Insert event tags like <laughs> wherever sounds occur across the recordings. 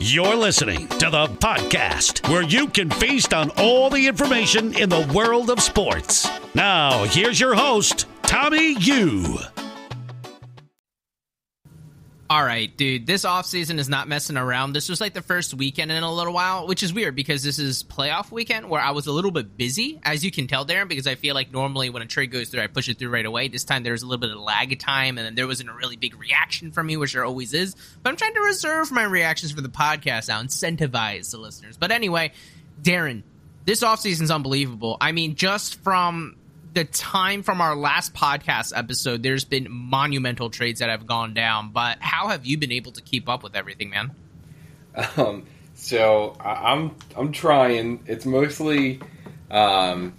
You're listening to the podcast where you can feast on all the information in the world of sports. Now, here's your host, Tommy Yu. All right, dude. This offseason is not messing around. This was like the first weekend in a little while, which is weird because this is playoff weekend where I was a little bit busy, as you can tell, Darren, because I feel like normally when a trade goes through, I push it through right away. This time there was a little bit of lag time, and then there wasn't a really big reaction from me, which there always is. But I'm trying to reserve my reactions for the podcast now, incentivize the listeners. But anyway, Darren, this offseason's unbelievable. I mean, just from the time from our last podcast episode, there's been monumental trades that have gone down. But how have you been able to keep up with everything, man? Um, so I'm I'm trying. It's mostly um,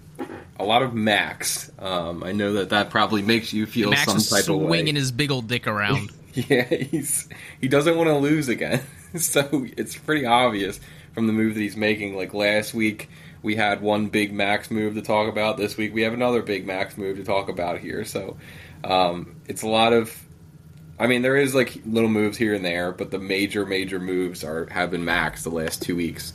a lot of Max. Um, I know that that probably makes you feel Max some type of way. swinging his big old dick around. <laughs> Yeah, he's he doesn't want to lose again. <laughs> so it's pretty obvious from the move that he's making. Like last week, we had one big max move to talk about. This week, we have another big max move to talk about here. So um, it's a lot of. I mean, there is like little moves here and there, but the major, major moves are have been max the last two weeks.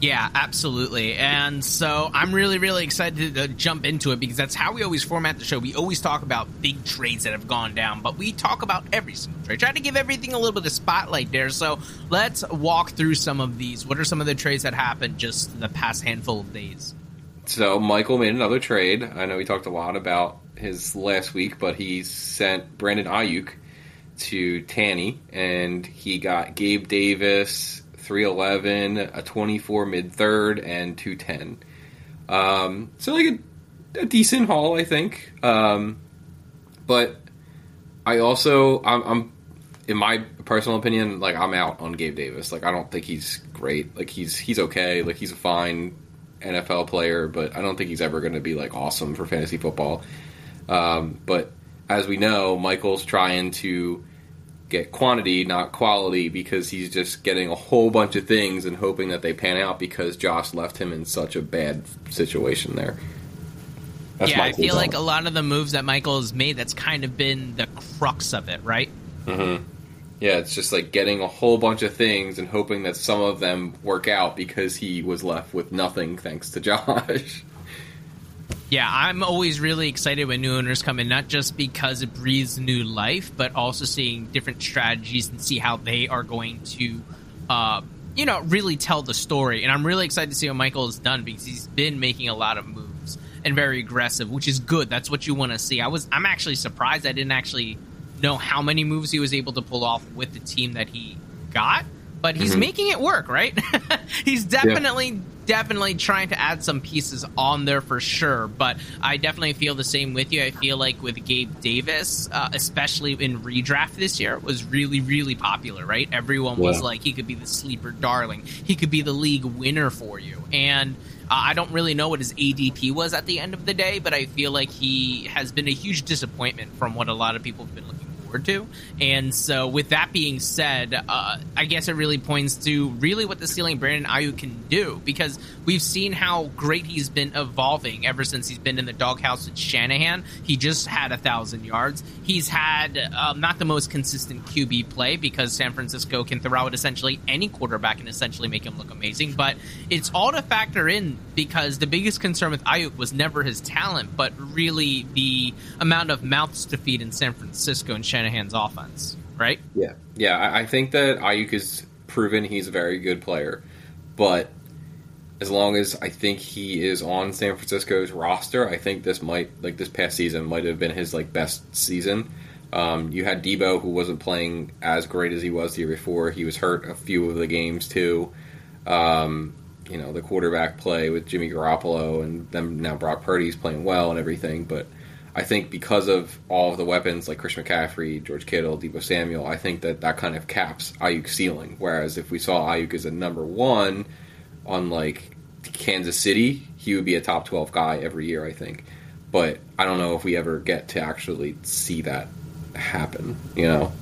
Yeah, absolutely. And so I'm really, really excited to jump into it because that's how we always format the show. We always talk about big trades that have gone down, but we talk about every single trade. Try to give everything a little bit of spotlight there. So let's walk through some of these. What are some of the trades that happened just the past handful of days? So Michael made another trade. I know we talked a lot about his last week, but he sent Brandon Aiyuk to Tanny, and he got Gabe Davis, three eleven, a twenty four mid third, and two ten. Um, so like a, a decent haul, I think. Um, but I also I'm, I'm in my personal opinion, like I'm out on Gabe Davis. Like I don't think he's great. Like he's he's okay. Like he's a fine NFL player, but I don't think he's ever going to be like awesome for fantasy football. Um, but as we know, Michael's trying to get quantity, not quality, because he's just getting a whole bunch of things and hoping that they pan out because Josh left him in such a bad situation there. That's yeah, my I feel like it. a lot of the moves that Michael has made, that's kind of been the crux of it, right? Mm-hmm. Yeah, it's just like getting a whole bunch of things and hoping that some of them work out because he was left with nothing thanks to <laughs> Josh. Yeah, I'm always really excited when new owners come in, not just because it breathes new life, but also seeing different strategies and see how they are going to, uh, you know, really tell the story. And I'm really excited to see what Michael has done because he's been making a lot of moves and very aggressive, which is good. That's what you want to see. I was, I'm actually surprised I didn't actually know how many moves he was able to pull off with the team that he got, but he's making it work, right? <laughs> he's definitely definitely trying to add some pieces on there for sure. But I definitely feel the same with you. I feel like with Gabe Davis, uh, especially in redraft this year, was really really popular, right? Everyone was like he could be the sleeper darling. He could be the league winner for you, and. Uh, I don't really know what his ADP was at the end of the day, but I feel like he has been a huge disappointment from what a lot of people have been looking forward to. And so, with that being said, uh, I guess it really points to really what the ceiling Brandon Aiyuk can do because we've seen how great he's been evolving ever since he's been in the doghouse with Shanahan. He just had a thousand yards. He's had um, not the most consistent QB play because San Francisco can throw out essentially any quarterback and essentially make him look amazing. But it's all to factor in because the biggest concern with Aiyuk was never his talent, but really the amount of mouths to feed in San Francisco and Shanahan's offense, right? Yeah, yeah. I, I think that Aiyuk has proven he's a very good player, but as long as I think he is on San Francisco's roster, I think this might like this past season might have been his like best season. Um, you had Deebo who wasn't playing as great as he was the year before. He was hurt a few of the games too. Um, you know the quarterback play with Jimmy Garoppolo and then now Brock Purdy's playing well and everything, but I think because of all of the weapons like Chris McCaffrey, George Kittle, Deebo Samuel, I think that that kind of caps Aiyuk's ceiling. Whereas if we saw Aiyuk as a number one on like Kansas City, he would be a top twelve guy every year. I think, but I don't know if we ever get to actually see that happen. You know?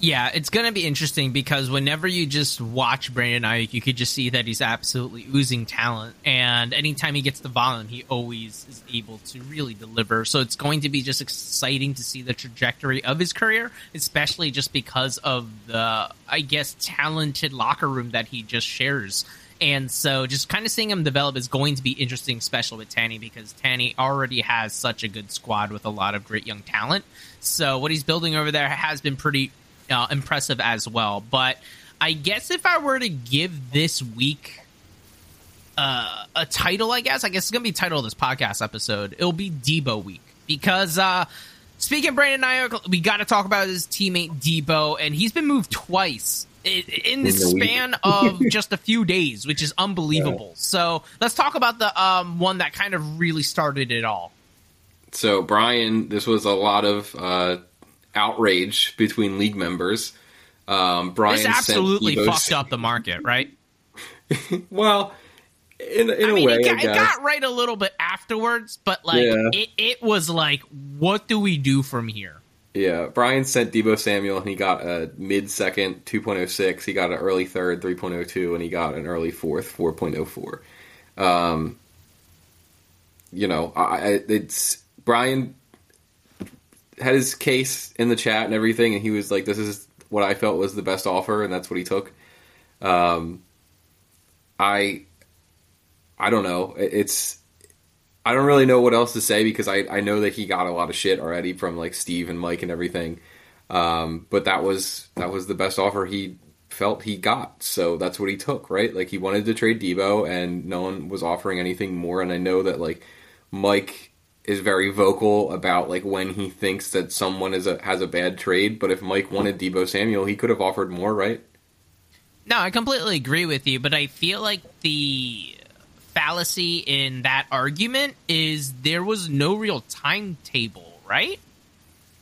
Yeah, it's going to be interesting because whenever you just watch Brandon Aiyuk, you could just see that he's absolutely oozing talent. And anytime he gets the volume, he always is able to really deliver. So it's going to be just exciting to see the trajectory of his career, especially just because of the, I guess, talented locker room that he just shares. And so just kind of seeing him develop is going to be interesting, especially with Tanny, because Tanny already has such a good squad with a lot of great young talent. So what he's building over there has been pretty uh, impressive as well. But I guess if I were to give this week uh, a title, I guess I guess it's gonna be title of this podcast episode. It'll be Deebo week because uh, speaking of Brandon Aiyuk, we got to talk about his teammate Deebo, and he's been moved twice in the span of <laughs> just a few days, which is unbelievable. Yeah. So let's talk about the um, one that kind of really started it all. So Brian, this was a lot of uh, outrage between league members. Um, Brian this absolutely fucked up the market, right? <laughs> well, in, in I a mean, way, it got, it got, right a little bit afterwards, but like yeah. it, it was like, what do we do from here? Yeah, Brian sent Deebo Samuel, and he got a mid second 2.06. He got an early third 3.02, and he got an early fourth 4.04. Um, you know, I, it's Brian had his case in the chat and everything, and he was like, "This is what I felt was the best offer, and that's what he took." Um, I, I don't know. It's I don't really know what else to say because I I know that he got a lot of shit already from like Steve and Mike and everything. Um, but that was that was the best offer he felt he got, so that's what he took, right? Like he wanted to trade Deebo, and no one was offering anything more. And I know that like Mike is very vocal about like when he thinks that someone is a has a bad trade. But if Mike wanted Deebo Samuel, he could have offered more, right? No, I completely agree with you, but I feel like the fallacy in that argument is there was no real timetable, right?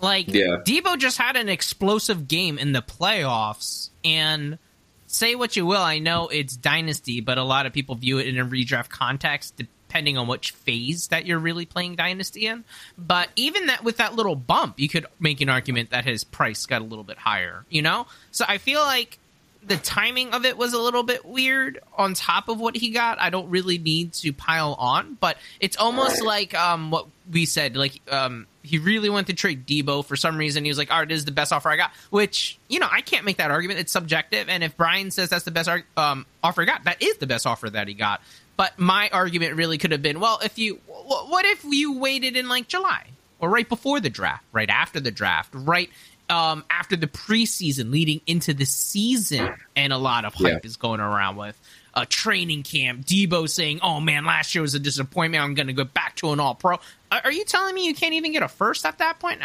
Like yeah. Deebo just had an explosive game in the playoffs and say what you will, I know it's dynasty, but a lot of people view it in a redraft context depending on which phase that you're really playing Dynasty in. But even that with that little bump, you could make an argument that his price got a little bit higher, you know? So I feel like the timing of it was a little bit weird on top of what he got. I don't really need to pile on, but it's almost like um, what we said. Like um, he really wanted to trade Deebo for some reason. He was like, "All right, this is the best offer I got." Which you know, I can't make that argument. It's subjective. And if Brian says that's the best um, offer he got, that is the best offer that he got. But my argument really could have been, well, if you, what if you waited in like July or right before the draft, right after the draft, right um, after the preseason, leading into the season, and a lot of hype yeah. is going around with a training camp. Deebo saying, "Oh man, last year was a disappointment. I'm going to go back to an All Pro." Are you telling me you can't even get a first at that point?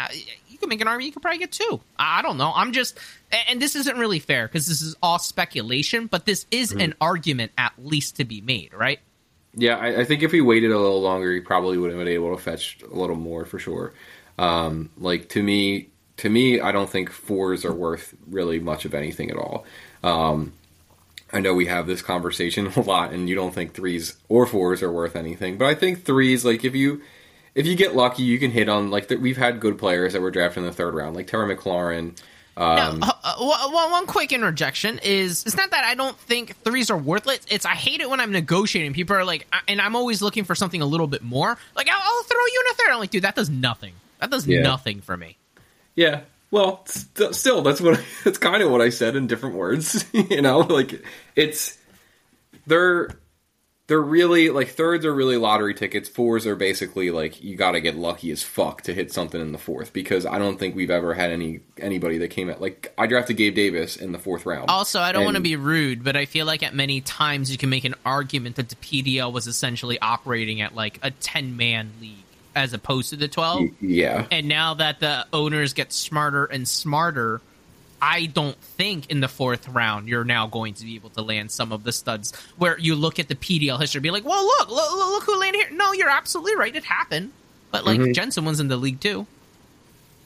You can make an army. You could probably get two. I don't know. I'm just, and this isn't really fair because this is all speculation, but this is mm-hmm. an argument at least to be made, right? Yeah, I, I, think if he waited a little longer, he probably would have been able to fetch a little more for sure. Um, like to me, to me, I don't think fours are worth really much of anything at all. Um, I know we have this conversation <laughs> a lot, and you don't think threes or fours are worth anything, but I think threes, like if you if you get lucky, you can hit on like the, we've had good players that were drafted in the third round, like Terry McLaurin. Um, now, uh, uh, one quick interjection is it's not that I don't think threes are worthless. It's I hate it when I'm negotiating. People are like, and I'm always looking for something a little bit more. Like I'll, I'll throw you in a third. I'm like, dude, that does nothing. That does yeah. nothing for me. Yeah. Well, st- still, that's what <laughs> that's kind of what I said in different words. <laughs> you know, like it's they're they're really like thirds are really lottery tickets. Fours are basically like you got to get lucky as fuck to hit something in the fourth because I don't think we've ever had any anybody that came at like I drafted Gabe Davis in the fourth round. Also, I don't want to be rude, but I feel like at many times you can make an argument that the PDL was essentially operating at like a ten man league as opposed to the twelve. Yeah, and now that the owners get smarter and smarter I don't think in the fourth round you're now going to be able to land some of the studs where you look at the PDL history and be like, well, look, look, look who landed here. No, you're absolutely right. It happened. But like mm-hmm. Jensen was in the league too.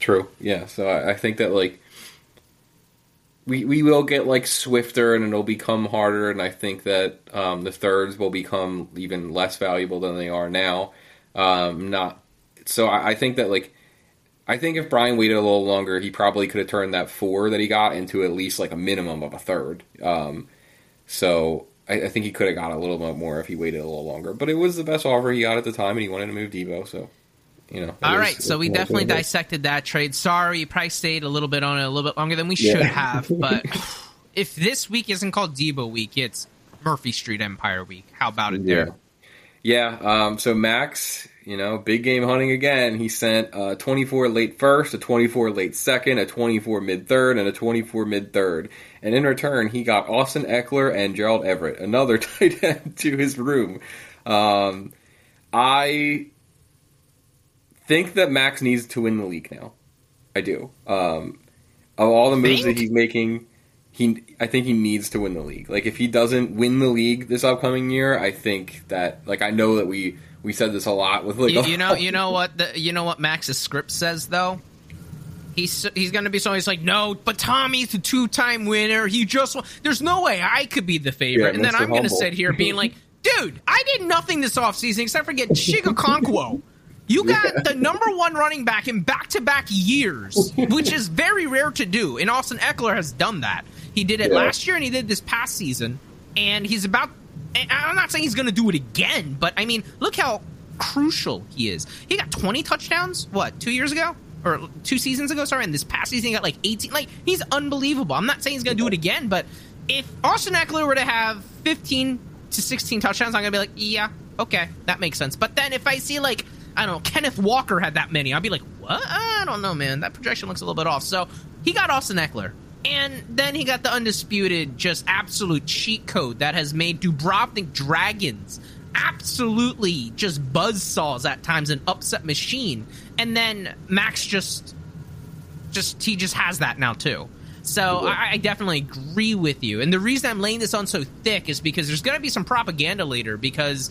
True. Yeah. So I, I think that like we we will get like swifter and it'll become harder and I think that um, the thirds will become even less valuable than they are now. Um, not so I, I think that like I think if Brian waited a little longer, he probably could have turned that four that he got into at least like a minimum of a third. Um, so I, I, think he could have got a little bit more if he waited a little longer. But it was the best offer he got at the time, and he wanted to move Deebo. So you know. All right, so we definitely dissected that trade. Sorry, probably stayed a little bit on it a little bit longer than we should have. <laughs> But if this week isn't called Deebo week, it's Murphy Street Empire week. How about it? There? Yeah. Yeah. Um, so Max you know, big game hunting again. He sent a 24 late first, a 24 late second, a 24 mid third, and a 24 mid third. And in return, he got Austin Ekeler and Gerald Everett, another <laughs> tight end, to his room. Um, I think that Max needs to win the league now. I do. Um, of all the moves think? that he's making, he I think he needs to win the league. Like if he doesn't win the league this upcoming year, I think that like I know that we we said this a lot with like you, you know you know what the, you know what Max's script says though. He's he's gonna be so he's like no, but Tommy's a two time winner. He just there's no way I could be the favorite, yeah, and then I'm humble. gonna sit here being like, <laughs> dude, I did nothing this offseason except for get Chig Okonkwo. You got yeah. the number one running back in back to back years, which is very rare to do. And Austin Ekeler has done that. He did it yeah. last year and he did this past season. And he's about I'm not saying he's going to do it again, but I mean, look how crucial he is. He got 20 touchdowns, what, two years ago? Or two seasons ago, sorry, and this past season he got like 18. Like, he's unbelievable. I'm not saying he's going to do it again, but if Austin Ekeler were to have 15 to 16 touchdowns, I'm going to be like, yeah, okay, that makes sense. But then if I see, like, I don't know, Kenneth Walker had that many, I'll be like, what? I don't know, man. That projection looks a little bit off. So he got Austin Ekeler. And then he got the undisputed, just absolute cheat code that has made Dubrovnik Dragons absolutely just buzz saws at times, an upset machine. And then Max just, just he just has that now too. So I, I, definitely agree with you. And the reason I'm laying this on so thick is because there's going to be some propaganda later. Because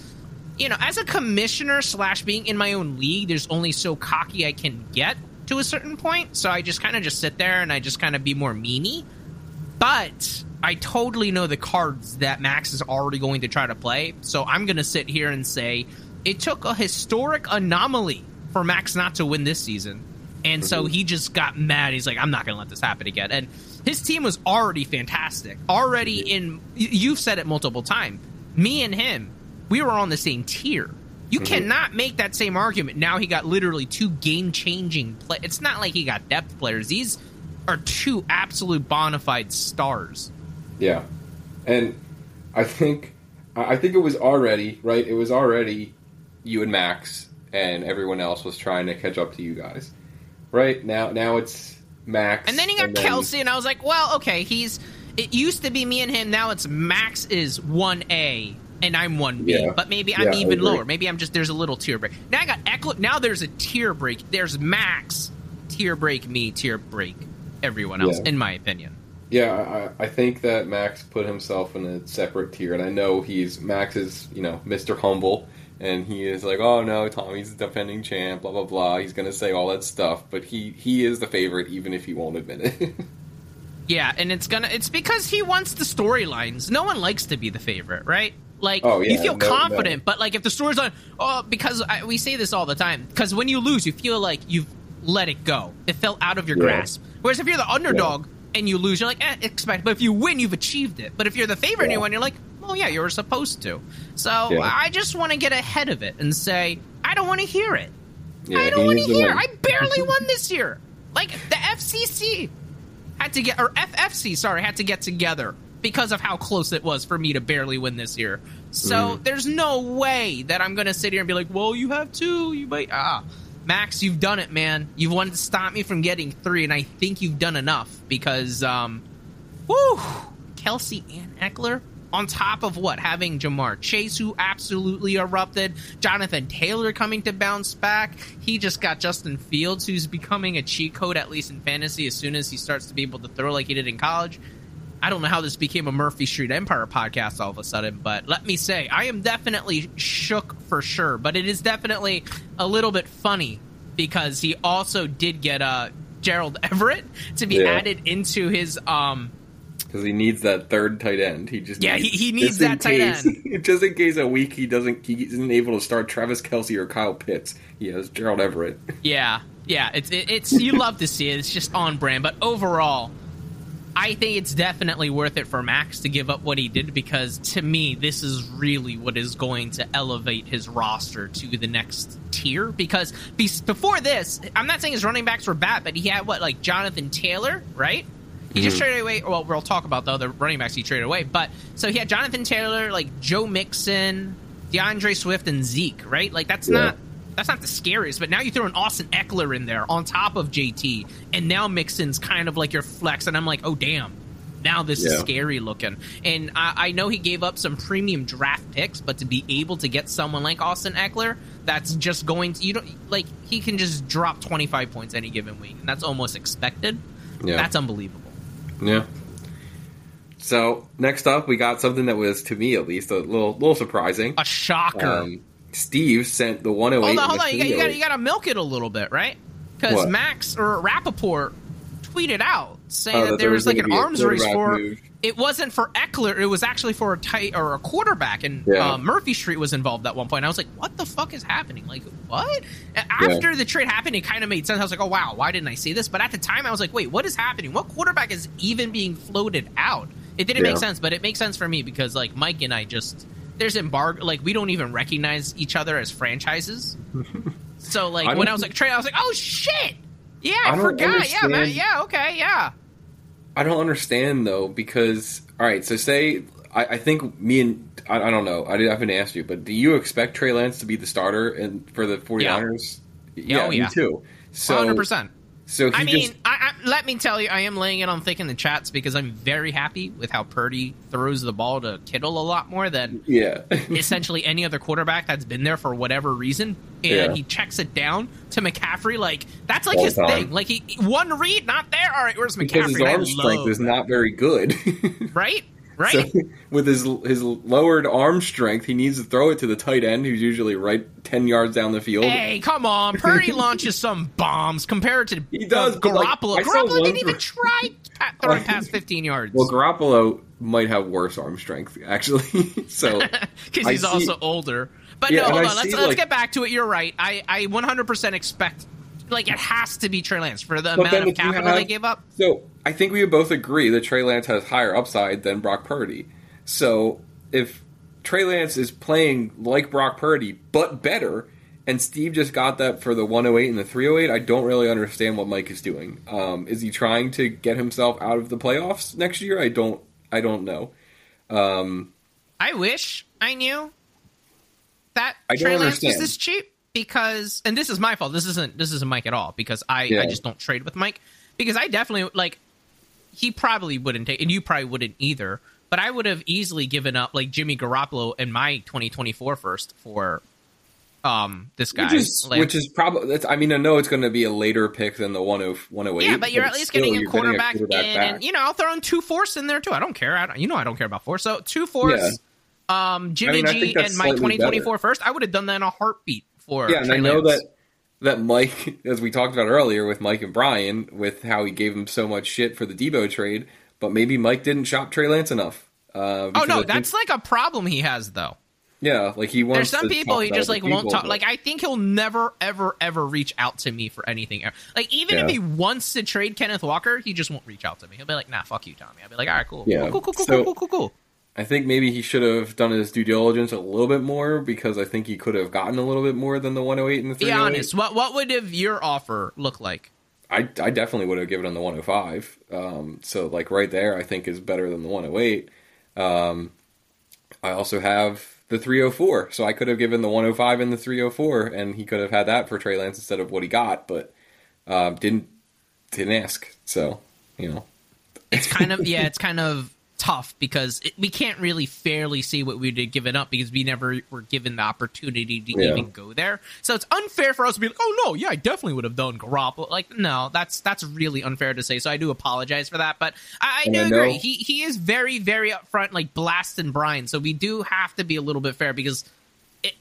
you know, as a commissioner slash being in my own league, there's only so cocky I can get to a certain point. So I just kind of just sit there and I just kind of be more memey. But I totally know the cards that Max is already going to try to play. So I'm going to sit here and say it took a historic anomaly for Max not to win this season. And so mm-hmm. he just got mad. He's like, I'm not going to let this happen again. And his team was already fantastic. Already in, you've said it multiple times. Me and him, we were on the same tier. You mm-hmm. cannot make that same argument. Now he got literally two game changing play. It's not like he got depth players. These are two absolute bona fide stars. Yeah, and I think I think it was already right. It was already you and Max, and everyone else was trying to catch up to you guys. Right now, now it's Max, and then he got and then... and I was like, well, okay, he's. It used to be me and him. Now it's Max is one A and I'm one B, yeah. but maybe I'm yeah, even lower. Maybe I'm just there's a little tier break. Now I got Ekeler. Now there's a tier break. There's Max tier break me tier break everyone else, yeah. in my opinion. Yeah, I, I, think that Max put himself in a separate tier, and I know he's Max is you know Mr. Humble, and he is like, oh no, Tommy's the defending champ, blah blah blah. He's gonna say all that stuff, but he he is the favorite, even if he won't admit it. <laughs> yeah, and it's gonna it's because he wants the storylines. No one likes to be the favorite, right? Like oh, yeah, you feel no, confident, no. but like if the story's on, oh, because I, we say this all the time. Because when you lose, you feel like you've let it go. It fell out of your yeah. grasp. Whereas if you're the underdog yeah. and you lose, you're like, eh, expect. But if you win, you've achieved it. But if you're the favorite and you win, you're like, well, yeah, you were supposed to. So I just want to get ahead of it and say, I don't want to hear it. I don't want to hear. I <laughs> barely won this year. Like the FCC had to get, or FFC, sorry, had to get together because of how close it was for me to barely win this year. So mm. there's no way that I'm going to sit here and be like, well, you have two. You might. Ah. Max, you've done it, man. You've wanted to stop me from getting three, and I think you've done enough because, um, whoo, Kelce and Ekeler, on top of what having Ja'Marr Chase, who absolutely erupted, Jonathan Taylor coming to bounce back. He just got Justin Fields, who's becoming a cheat code at least in fantasy as soon as he starts to be able to throw like he did in college. I don't know how this became a Murphy Street Empire podcast all of a sudden, but let me say, I am definitely shook for sure. But it is definitely a little bit funny because he also did get uh, Gerald <laughs> Everett to be yeah. added into his um because he needs that third tight end. He just yeah, needs, he, he needs that tight case, end. <laughs> Just in case a week he doesn't he isn't able to start Travis Kelce or Kyle Pitts. He has Gerald Everett. <laughs> Yeah, Yeah, it's it, it's you love to see it. It's just on brand. But overall, I think it's definitely worth it for Max to give up what he did because to me, this is really what is going to elevate his roster to the next tier. Because be- before this, I'm not saying his running backs were bad, but he had what like Jonathan Taylor, right? He just hmm. traded away. Well, we'll talk about the other running backs he traded away. But so he had Jonathan Taylor, like Joe Mixon, D'Andre Swift, and Zeke, right? Like that's Yeah. not that's not the scariest. But now you throw an Austin Ekeler in there on top of JT, and now Mixon's kind of like your flex, and I'm like, oh damn. Now this is scary looking, and I, I know he gave up some premium draft picks, but to be able to get someone like Austin Ekeler, that's just going to you don't like he can just drop 25 points any given week, and that's almost expected. Yeah. That's unbelievable. Yeah. So next up, we got something that was, to me at least, a little little surprising. A shocker. Um, Steve sent the 108. hold on, hold on. You got, you, got, you got to milk it a little bit, right? Because Max or Rappaport tweeted out saying Oh, that, that there was was like an gonna be a arms race for. move. It wasn't for Ekeler. It was actually for a tight or a quarterback, and Yeah. uh, Murphy Street was involved at one point. I was like, "What the fuck is happening? Like, what?" And After the trade happened, it kind of made sense. I was like, "Oh wow, why didn't I see this?" But at the time, I was like, "Wait, what is happening? What quarterback is even being floated out?" It didn't make sense, but it makes sense for me because like Mike and I just there's embargo. Like we don't even recognize each other as franchises. <laughs> so like I when I was like Trey, I was like, "Oh shit." Yeah, I I, forgot. Yeah, man. Yeah, okay, yeah. I don't understand though because all right, so say I, I think me and I, I don't know. I, didn't- I haven't asked you, but do you expect Trey Lance to be the starter and for the 49ers? Yeah, oh, me too. So 100%. So he I mean, just I, let me tell you, I am laying it on thick in the chats because I'm very happy with how Purdy throws the ball to Kittle a lot more than yeah. <laughs> essentially any other quarterback that's been there for whatever reason, and Yeah. he checks it down to McCaffrey. Like that's like All his time. thing. Like he one read, not there. All right, where's McCaffrey? because his arm strength is not very good. <laughs> right, right. So <laughs> with his his lowered arm strength, he needs to throw it to the tight end, who's usually right ten yards down the field. Hey, come on! Purdy <laughs> launches some bombs compared to He does, uh, but, like, Garoppolo. Garoppolo didn't even try throwing <laughs> past 15 yards Well, Garoppolo might have worse arm strength actually. so because he's see- also older. But Yeah, no, hold on. Let's see, let's like- get back to it. You're right. I I 100% expect like it has to be Trey Lance for the But amount of capital have- they gave up. So I think we would both agree that Trey Lance has higher upside than Brock Purdy. So if Trey Lance is playing like Brock Purdy but better, and Steve just got that for the 108 and the 308, I don't really understand what Mike is doing. Um, is he trying to get himself out of the playoffs next year? I don't. I don't know. I wish I knew that I Trey Lance was understand. this cheap because, and this is my fault. This isn't this isn't Mike at all because I Yeah. I just don't trade with Mike because I definitely like he probably wouldn't take, and you probably wouldn't either. But I would have easily given up like Jimmy Garoppolo and my 2024 first for um this guy. Which is, Like- which is probably. That's, I mean, I know it's going to be a later pick than the 10 108. yeah, but you're at least still- getting a quarterback, quarterback in, and you know I'll throw in two force in there too. I don't care. I don't, you know I don't care about force. So two force, um, Jimmy I mean, G, and my slightly 2024 first. I would have done that in a heartbeat for Yeah, and I know that that Mike, <laughs> as we talked about earlier with Mike and Brian, with how he gave him so much shit for the Deebo trade, but maybe Mike didn't shop Trey Lance enough. Uh, Oh no, that's like a problem he has though. yeah, like he wants. There's some people he just like won't talk. but- Like I think he'll never, ever, ever reach out to me for anything. Like even if he wants to trade Kenneth Walker, he just won't reach out to me. He'll be like, "Nah, fuck you, Tommy." I'll be like, "All right, cool, Yeah. cool, cool, cool, So- cool, cool, cool, cool." I think maybe he should have done his due diligence a little bit more because I think he could have gotten a little bit more than the 108 and the Be honest. What what would have your offer look like? I, I definitely would have given him the 105. Um, so like right there, I think is better than the 108. Um, I also have the 304, so I could have given the 105 and the 304, and he could have had that for Trey Lance instead of what he got, but um, didn't didn't ask. So you know, it's kind of <laughs> yeah, it's kind of tough because it, we can't really fairly see what we did given up because we never were given the opportunity to Yeah. even go there. So it's unfair for us to be like, oh no, yeah, I definitely would have done Garoppolo. Like, no, that's that's really unfair to say. So I do apologize for that, but I, I do I agree. He he is very very upfront, like blasting Brian. So we do have to be a little bit fair because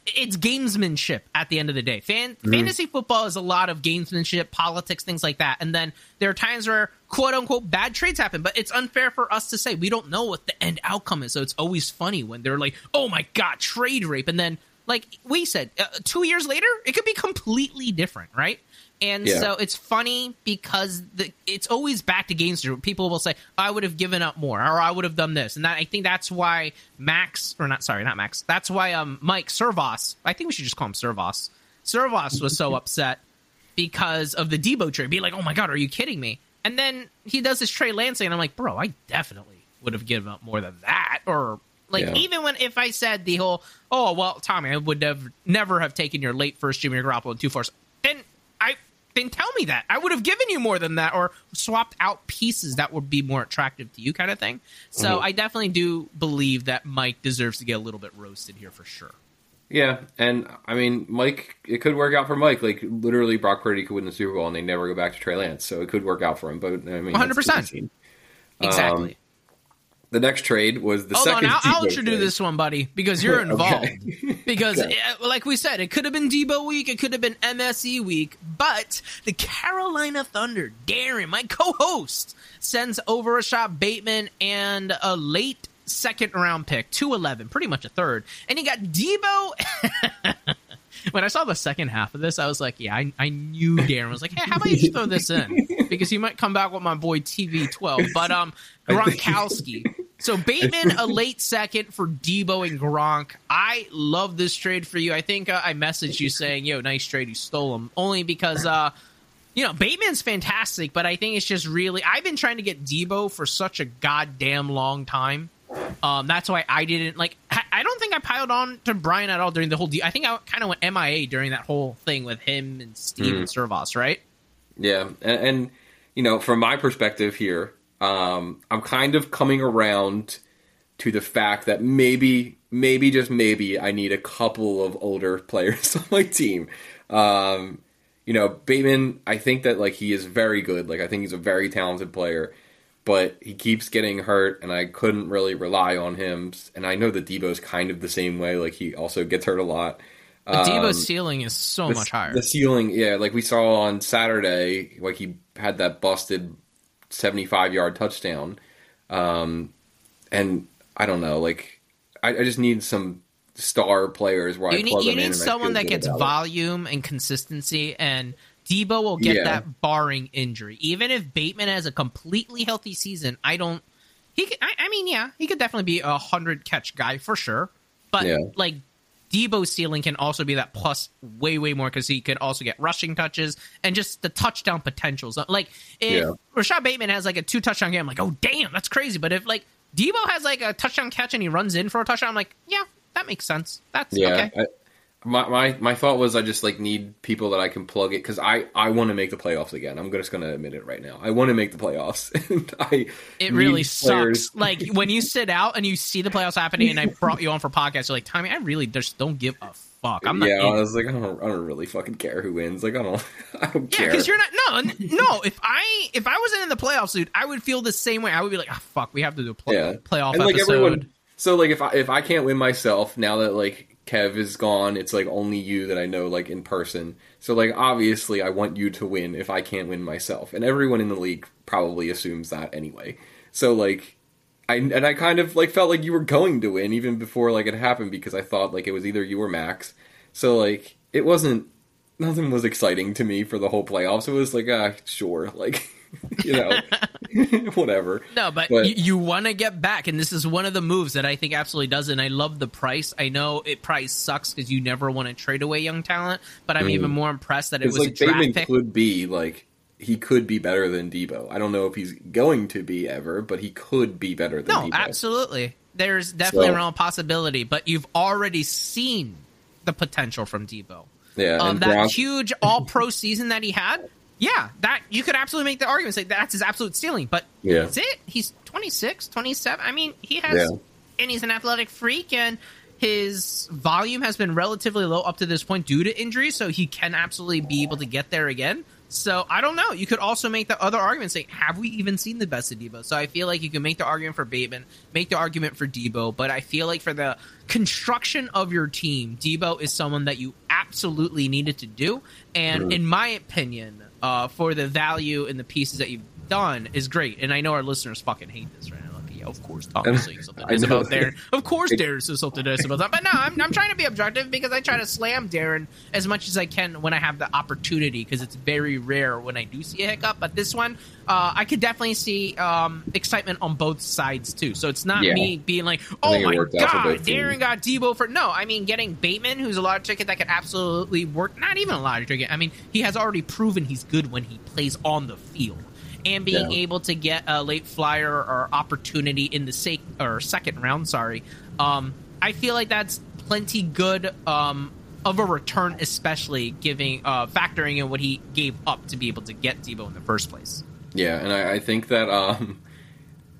it's gamesmanship at the end of the day. Fan, Mm-hmm. Fantasy football is a lot of gamesmanship, politics, things like that. And then there are times where quote unquote bad trades happen, but it's unfair for us to say we don't know what the end outcome is. So it's always funny when they're like, "Oh my god, trade rape," and then like we said, uh, two years later, it could be completely different, right? And Yeah. so it's funny because the, it's always back to games. People will say, "I would have given up more," or "I would have done this," and that, I think that's why Max, or not, sorry, not Max. That's why um Mike Servos. I think we should just call him Servos. Servos was so upset because of the Deebo trade. Be like, "Oh my god, are you kidding me?" And then he does this Trey Lance thing, and I'm like, "Bro, I definitely would have given up more than that," or like Yeah. even when if I said the whole, "Oh well, Tommy, I would have never have taken your late first Jimmy Garoppolo and two fours," then I then tell me that I would have given you more than that, or swapped out pieces that would be more attractive to you, kind of thing. So mm-hmm. I definitely do believe that Mike deserves to get a little bit roasted here for sure. Yeah, and I mean, Mike, it could work out for Mike. Like literally, Brock Purdy could win the Super Bowl and they never go back to Trey Lance, so it could work out for him. But I mean, be 100%. seen. Exactly. The next trade was the Hold on, second. I'll, <laughs> I'll Deebo introduce this one, buddy, because you're <laughs> involved. Okay. Because, Okay. uh, like we said, it could have been Deebo week, it could have been MSE week, but the Carolina Thunder, Darren, my co-host, sends over Rashod Bateman and a late second round pick, two eleven, pretty much a third, and he got Deebo. <laughs> when I saw the second half of this, I was like, yeah, I, I knew Darren was like, hey, how about you just throw this in? <laughs> Because he might come back with my boy TV12. But um Gronkowski. So Bateman, a <laughs> late second for Deebo and Gronk. I love this trade for you. I think uh, I messaged you saying, yo, nice trade. You stole him. Only because, uh, you know, Bateman's fantastic, but I think it's just really. I've been trying to get Deebo for such a goddamn long time. Um, that's why I didn't like. I don't think I piled on to Brian at all during the whole. De- I think I kind of went MIA during that whole thing with him and Steve and Servos, right? Yeah, and, and you know, from my perspective here, um, I'm kind of coming around to the fact that maybe, maybe just maybe, I need a couple of older <laughs> players on my team. Um, you know, Bateman, I think that like he is very good. Like I think he's a very talented player, but he keeps getting hurt, and I couldn't really rely on him. And I know that Deebo's kind of the same way. Like he also gets hurt a lot. Um, Deebo's ceiling is so the- much higher. The ceiling, yeah, like we saw on Saturday, like he had that busted seventy-five yard touchdown, um, and I don't know, like I, I just need some star players where I you need, plug you need someone that gets volume and consistency, and Deebo will get Yeah. that barring injury. Even if Bateman has a completely healthy season, I don't. He, could, I, I mean, yeah, he could definitely be a hundred catch guy for sure. But Yeah. like Deebo's ceiling can also be that plus way way more because he could also get rushing touches and just the touchdown potentials. Like if Yeah. Rashod Bateman has like a two touchdown game, I'm like, oh damn, that's crazy. But if like Deebo has like a touchdown catch and he runs in for a touchdown, I'm like, yeah, that makes sense. That's Yeah, okay. I, my, my my thought was I just like need people that I can plug it because I I want to make the playoffs again. I'm just gonna admit it right now. I want to make the playoffs. <laughs> and I It really players- sucks. <laughs> Like when you sit out and you see the playoffs happening, and I brought you on for podcasts, you're like, Tommy, I really just don't give a fuck. I'm not. yeah, in I was like, I don't, I don't really fucking care who wins. Like, I don't, <laughs> I don't Yeah, care. because you're not. No, no. If I if I wasn't in the playoffs, dude, I would feel the same way. I would be like, oh, fuck, we have to do a play, yeah, playoff and like episode. everyone. So like, if I if I can't win myself now that like Kev is gone, it's like only you that I know like in person. So like, obviously, I want you to win if I can't win myself, and everyone in the league probably assumes that anyway. So like. I, and I kind of like felt like you were going to win even before like it happened because I thought like it was either you or Max. So like it wasn't nothing was exciting to me for the whole playoffs. It was like ah sure like <laughs> <laughs> you know <laughs> whatever. No, but, But- you, you want to get back, and this is one of the moves that I think absolutely does. And I love the price. I know it price sucks because you never want to trade away young talent, but I'm even more impressed that it was Mm. like a draft Bateman pick. could be like he could be better than Deebo. I don't know if he's going to be ever, but he could be better than No, Deebo. absolutely. There's definitely So- a real possibility, but you've already seen the potential from Deebo. Yeah, Um, that Gronk- huge All Pro season that he had, yeah, that you could absolutely make the argument say that's his absolute ceiling. But Yeah. that's it. He's 26, 27. I mean, he has, Yeah. and he's an athletic freak, and his volume has been relatively low up to this point due to injury, so he can absolutely be able to get there again. So I don't know. You could also make the other argument say, have we even seen the best of Deebo? So I feel like you can make the argument for Bateman, make the argument for Deebo, but I feel like for the construction of your team, Deebo is someone that you absolutely needed to do. And mm-hmm. in my opinion, uh, for the value and the pieces that you've done is great. And I know our listeners fucking hate this right now. Of course, Tom <laughs> is something nice about Darren. Of course, Darren says something nice about that. But no, I'm, I'm trying to be objective because I try to slam Darren as much as I can when I have the opportunity because it's very rare when I do see a hiccup. But this one, uh, I could definitely see um, excitement on both sides too. So it's not yeah. me being like, "Oh my god, Darren got Deebo for." No, I mean getting Bateman, who's a lottery ticket that could absolutely work. Not even a lottery ticket. I mean, he has already proven he's good when he plays on the field and being yeah. able to get a late flyer or opportunity in the sec- or second round, sorry, um, I feel like that's plenty good um, of a return, especially giving uh, factoring in what he gave up to be able to get Deebo in the first place. Yeah, and I, I think that um,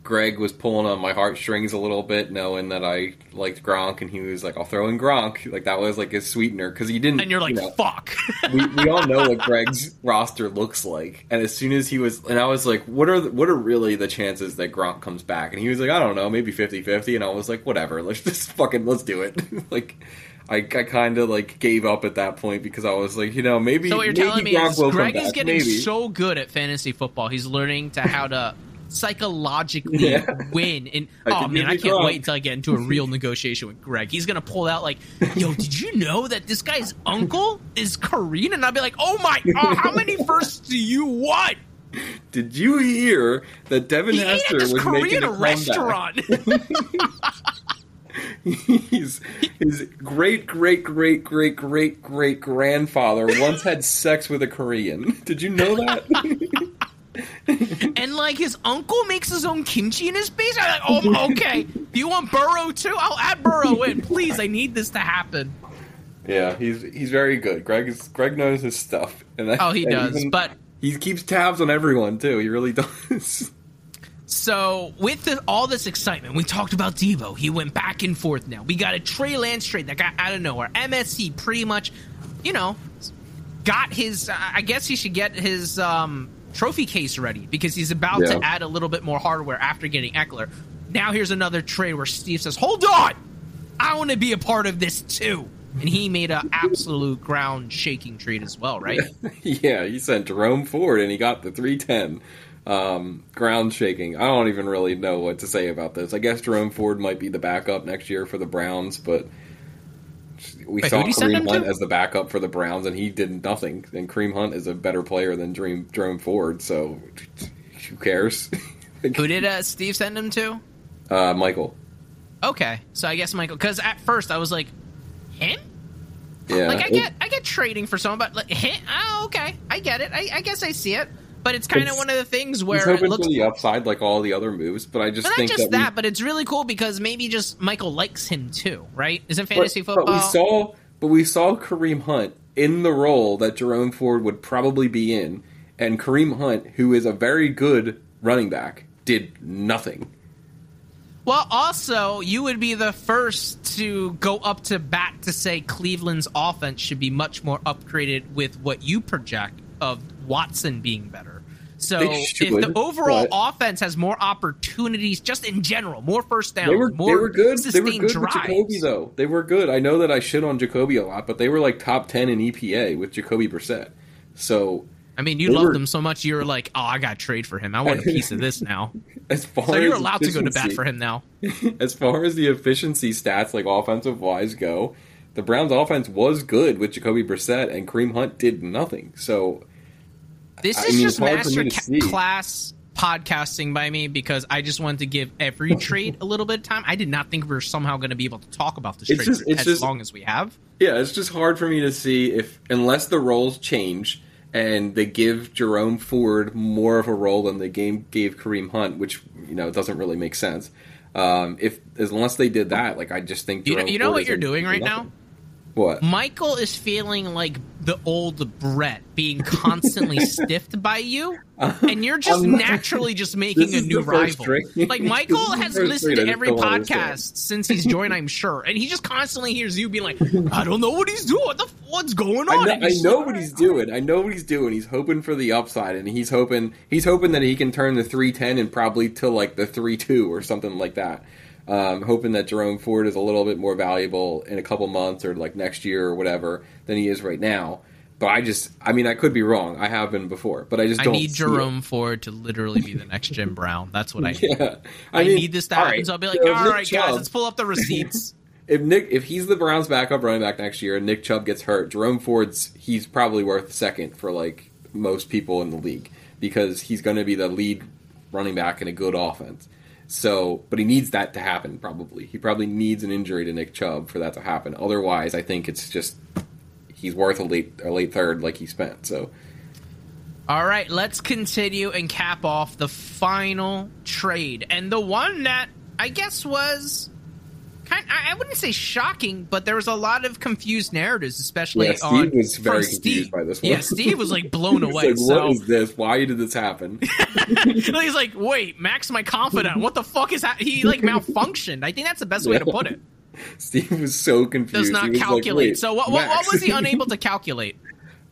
Greg was pulling on my heartstrings a little bit, knowing that I liked Gronk, and he was like, "I'll throw in Gronk." Like that was like his sweetener because he didn't. And you're like, you know, "Fuck." <laughs> we, we all know what Greg's roster looks like, and as soon as he was, and I was like, "What are the, what are really the chances that Gronk comes back?" And he was like, "I don't know, maybe 50-50. And I was like, "Whatever, let's <laughs> just fucking let's do it." <laughs> like. I, I kind of like gave up at that point because I was like, you know, maybe. So what you're maybe telling me Gronk is Greg is getting maybe. so good at fantasy football. He's learning to how to psychologically yeah. win. And <laughs> oh man, I can't wait until I get into a real negotiation with Greg. He's gonna pull out like, "Yo, did you know that this guy's uncle is Korean?" And I'll be like, "Oh my, oh, how many <laughs> firsts do you want?" Did you hear that Devin he Hester was Korean making a restaurant? <laughs> He's, his great great great great great great grandfather once had sex with a Korean. Did you know that? And like his uncle makes his own kimchi in his base. I'm like, oh, <laughs> okay. Do you want Burrow too? I'll add Burrow in, please. I need this to happen. Yeah, he's he's very good. Greg is Greg knows his stuff. And oh, he does. Even, but he keeps tabs on everyone too. He really <laughs> does. So with the, all this excitement, we talked about Deebo. He went back and forth. Now we got a Trey Lance trade that got out of nowhere. MSC pretty much, you know, got his. I guess he should get his um, trophy case ready because he's about yeah. to add a little bit more hardware after getting Ekeler. Now here's another trade where Steve says, "Hold on, I want to be a part of this too." And he made an absolute ground shaking trade as well, right? <laughs> yeah, he sent Jerome Ford and he got the 310. Um, ground shaking. I don't even really know what to say about this. I guess Jerome Ford might be the backup next year for the Browns, but we Wait, saw Kareem Hunt to? as the backup for the Browns, and he did nothing. And Kareem Hunt is a better player than Dream Jerome Ford, so who cares? <laughs> who did uh, Steve send him to? Uh, Michael. Okay, so I guess Michael. Because at first I was like, him. Yeah, like I get I get trading for someone, but like, him? Oh, okay, I get it. I, I guess I see it. But it's kind of one of the things where he's it looks for the upside, like all the other moves. But I just but think not just that, that we, but it's really cool because maybe just Michael likes him too, right? Isn't fantasy but, football? But we saw, but we saw Kareem Hunt in the role that Jerome Ford would probably be in, and Kareem Hunt, who is a very good running back, did nothing. Well, also, you would be the first to go up to bat to say Cleveland's offense should be much more upgraded with what you project of Watson being better. So if the overall offense has more opportunities, just in general, more first downs, they were, more they were good. They were good drives. with Jacoby, though. They were good. I know that I shit on Jacoby a lot, but they were like top ten in EPA with Jacoby Brissett. So I mean, you loved were, him so much. You were like, "Oh, I got trade for him. I want a piece of this now." <laughs> As far so you're allowed to go to bat for him now. <laughs> as far as the efficiency stats, like offensive wise, go, the Browns' offense was good with Jacoby Brissett, and Kareem Hunt did nothing. So this is I mean, just master ca- class podcasting by me because I just wanted to give every <laughs> trade a little bit of time. I did not think we were somehow going to be able to talk about this trade just, as just, long as we have. Yeah, it's just hard for me to see if unless the roles change and they give Jerome Ford more of a role than the game gave Kareem Hunt, which you know doesn't really make sense. Um, if unless they did that, like I just think Jerome you know, you know what you're doing right nothing. now. What? Michael is feeling like the old Brett being constantly <laughs> stiffed by you, uh, and you're just naturally just making a new rival. Like Michael has listened to every podcast since he's joined, I'm sure, and he just constantly hears you being like, "I don't know what he's doing. What the, what's going on?" I know, I know what he's doing. I know what he's doing. He's hoping for the upside, and he's hoping he's hoping that he can turn the three ten and probably to like the three two or something like that. Um, hoping that Jerome Ford is a little bit more valuable in a couple months or like next year or whatever than he is right now. but I just, I mean, I could be wrong. I have been before, but I just I need Jerome it. Ford to literally be the next Jim Brown. That's what I <laughs> need. Yeah, I, mean, need this to happen. right, So I'll be like, so all right, guys, let's pull up the receipts. <laughs> if Nick if he's the Browns backup running back next year and Nick Chubb gets hurt, Jerome Ford's he's probably worth second for like most people in the league because he's going to be the lead running back in a good offense. So, but he needs that to happen probably. He probably needs an injury to Nick Chubb for that to happen. Otherwise, I think it's just he's worth a late a late third like he spent. So, All right, let's continue and cap off the final trade. And the one that I guess was kind I I wouldn't say shocking, but there was a lot of confused narratives, especially Yeah, Steve on was very confused Steve. by this one. Yeah, Steve was like blown <laughs> away. like, so what is this? Why did this happen? <laughs> he's like, "Wait, Max my confidant. What the fuck is that?" He like malfunctioned. I think that's the best way to put it. <laughs> Steve was so confused. Does He not like, calculate. "Wait, so what, what, what was he unable to calculate?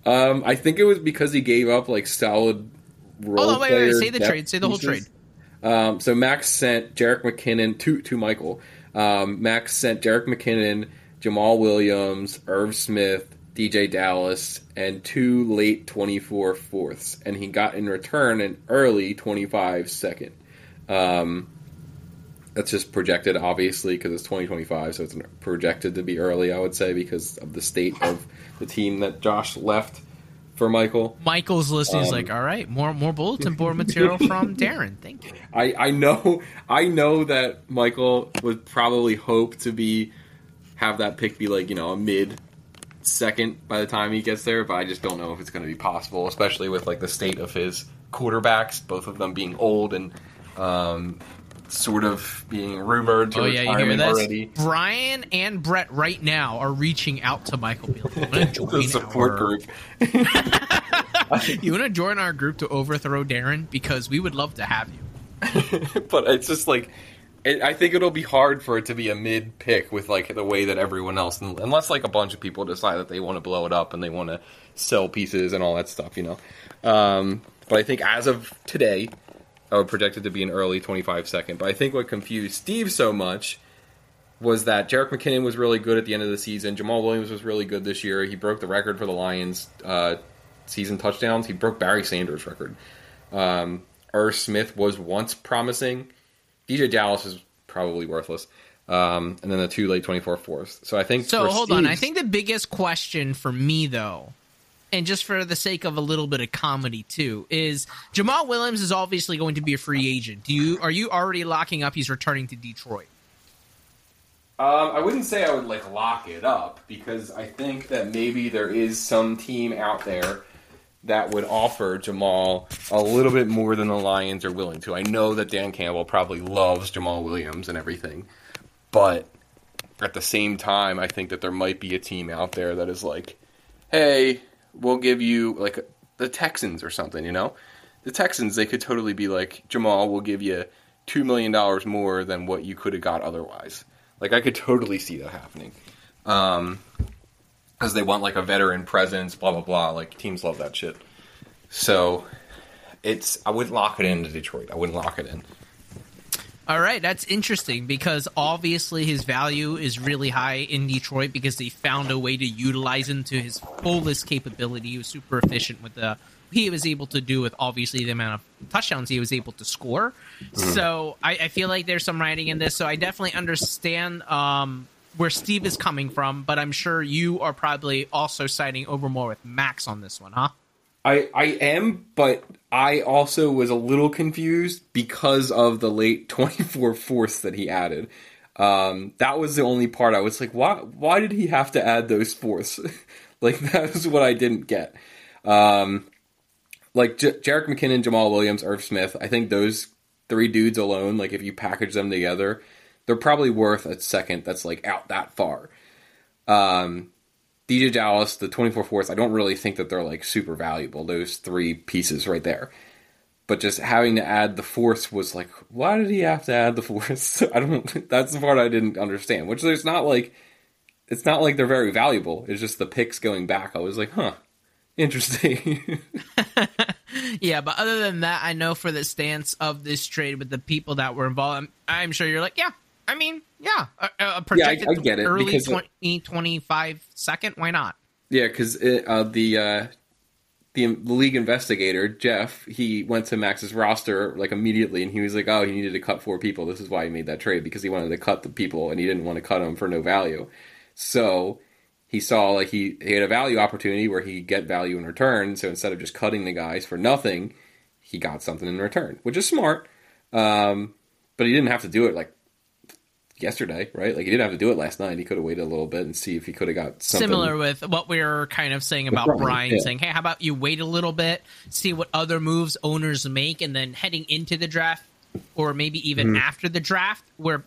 Um, I think it was because he gave up like solid role Hold on, wait, wait, wait. Say the trade. Say the whole pieces. Um, so Max sent Jerick McKinnon to to Michael. Um, Max sent Derek McKinnon, Jamaal Williams, Irv Smith, DeeJay Dallas, and two late 24 fourths, and he got in return an early 25 second. Um, that's just projected, obviously, because it's 2025, so it's projected to be early. I would say because of the state of the team that Josh left for Michael. Michael's listening. He's Um, like, "All right, more more bulletin board <laughs> material from Darren. Thank you." I, I know I know that Michael would probably hope to be have that pick be like you know a mid second by the time he gets there, but I just don't know if it's going to be possible, especially with like the state of his quarterbacks, both of them being old and um, sort of being rumored to Oh yeah, you hear retirement already. Brian and Brett right now are reaching out to Michael. Be like, "You wanna <laughs> The join support our- group. <laughs> You want to join our group to overthrow Darren because we would love to have you. <laughs> but it's just like it, I think it'll be hard for it to be a mid pick with like the way that everyone else, unless like a bunch of people decide that they want to blow it up and they want to sell pieces and all that stuff, you know. Um, but I think as of today, I would project it to be an early 25 second. But I think what confused Steve so much was that Jerick McKinnon was really good at the end of the season. Jamaal Williams was really good this year. He broke the record for the Lions uh, season touchdowns. He broke Barry Sanders' record. Um, Irv Smith was once promising. DeeJay Dallas is probably worthless. Um, and then the two late 24 fourths. So I think. So hold on. I think the biggest question for me though, and just for the sake of a little bit of comedy too, is Jamaal Williams is obviously going to be a free agent. Do you are you already locking up he's returning to Detroit? Um, I wouldn't say I would like lock it up because I think that maybe there is some team out there that would offer Jamaal a little bit more than the Lions are willing to. I know that Dan Campbell probably loves Jamaal Williams and everything, but at the same time, I think that there might be a team out there that is like, "Hey, we'll give you like the Texans or something," you know? The Texans they could totally be like, "Jamaal, we'll give you 2 million dollars more than what you could have got otherwise." Like I could totally see that happening. Um because they want like a veteran presence, blah blah blah. Like teams love that shit. So it's I wouldn't lock it into Detroit. I wouldn't lock it in. All right, that's interesting because obviously his value is really high in Detroit because they found a way to utilize him to his fullest capability. He was super efficient with the he was able to do with obviously the amount of touchdowns he was able to score. So I, I feel like there's some writing in this. So I definitely understand um, where Steve is coming from, but I'm sure you are probably also siding over more with Max on this one, huh? I I am, but I also was a little confused because of the late <laughs> 24 fourths that he added. Um, that was the only part I was like, why why did he have to add those fourths? <laughs> like <laughs> that was what I didn't get. Um, like J- Jerick McKinnon, Jamaal Williams, Irv Smith. I think those three dudes alone, like if you package them together, they're probably worth a second. That's like out that far. Um, DeeJay Dallas, the 24 fourths, I don't really think that they're like super valuable, those three pieces right there. But just having to add the fourths was like, why did he have to add the fourths? <laughs> I don't, that's the part I didn't understand. Which there's not like, it's not like they're very valuable. It's just the picks going back. I was like, huh, interesting. <laughs> Yeah, but other than that, I know for the stance of this trade with the people that were involved, I'm, I'm sure you're like, yeah, I mean, yeah, a, a projected I get it, early it- 20, 25 second, why not? Yeah, because uh, the uh, the league investigator Jeff he went to Max's roster like immediately, and he was like, "Oh, he needed to cut four people. This is why he made that trade because he wanted to cut the people, and he didn't want to cut them for no value." So he saw like he, he had a value opportunity where he could get value in return. So instead of just cutting the guys for nothing, he got something in return, which is smart. Um, but he didn't have to do it like yesterday, right? Like he didn't have to do it last night. He could have waited a little bit and see if he could have got something. Similar with what we were kind of saying about Brian, Brian, yeah. saying, "Hey, how about you wait a little bit, see what other moves owners make, and then heading into the draft, or maybe even Mm-hmm. after the draft, where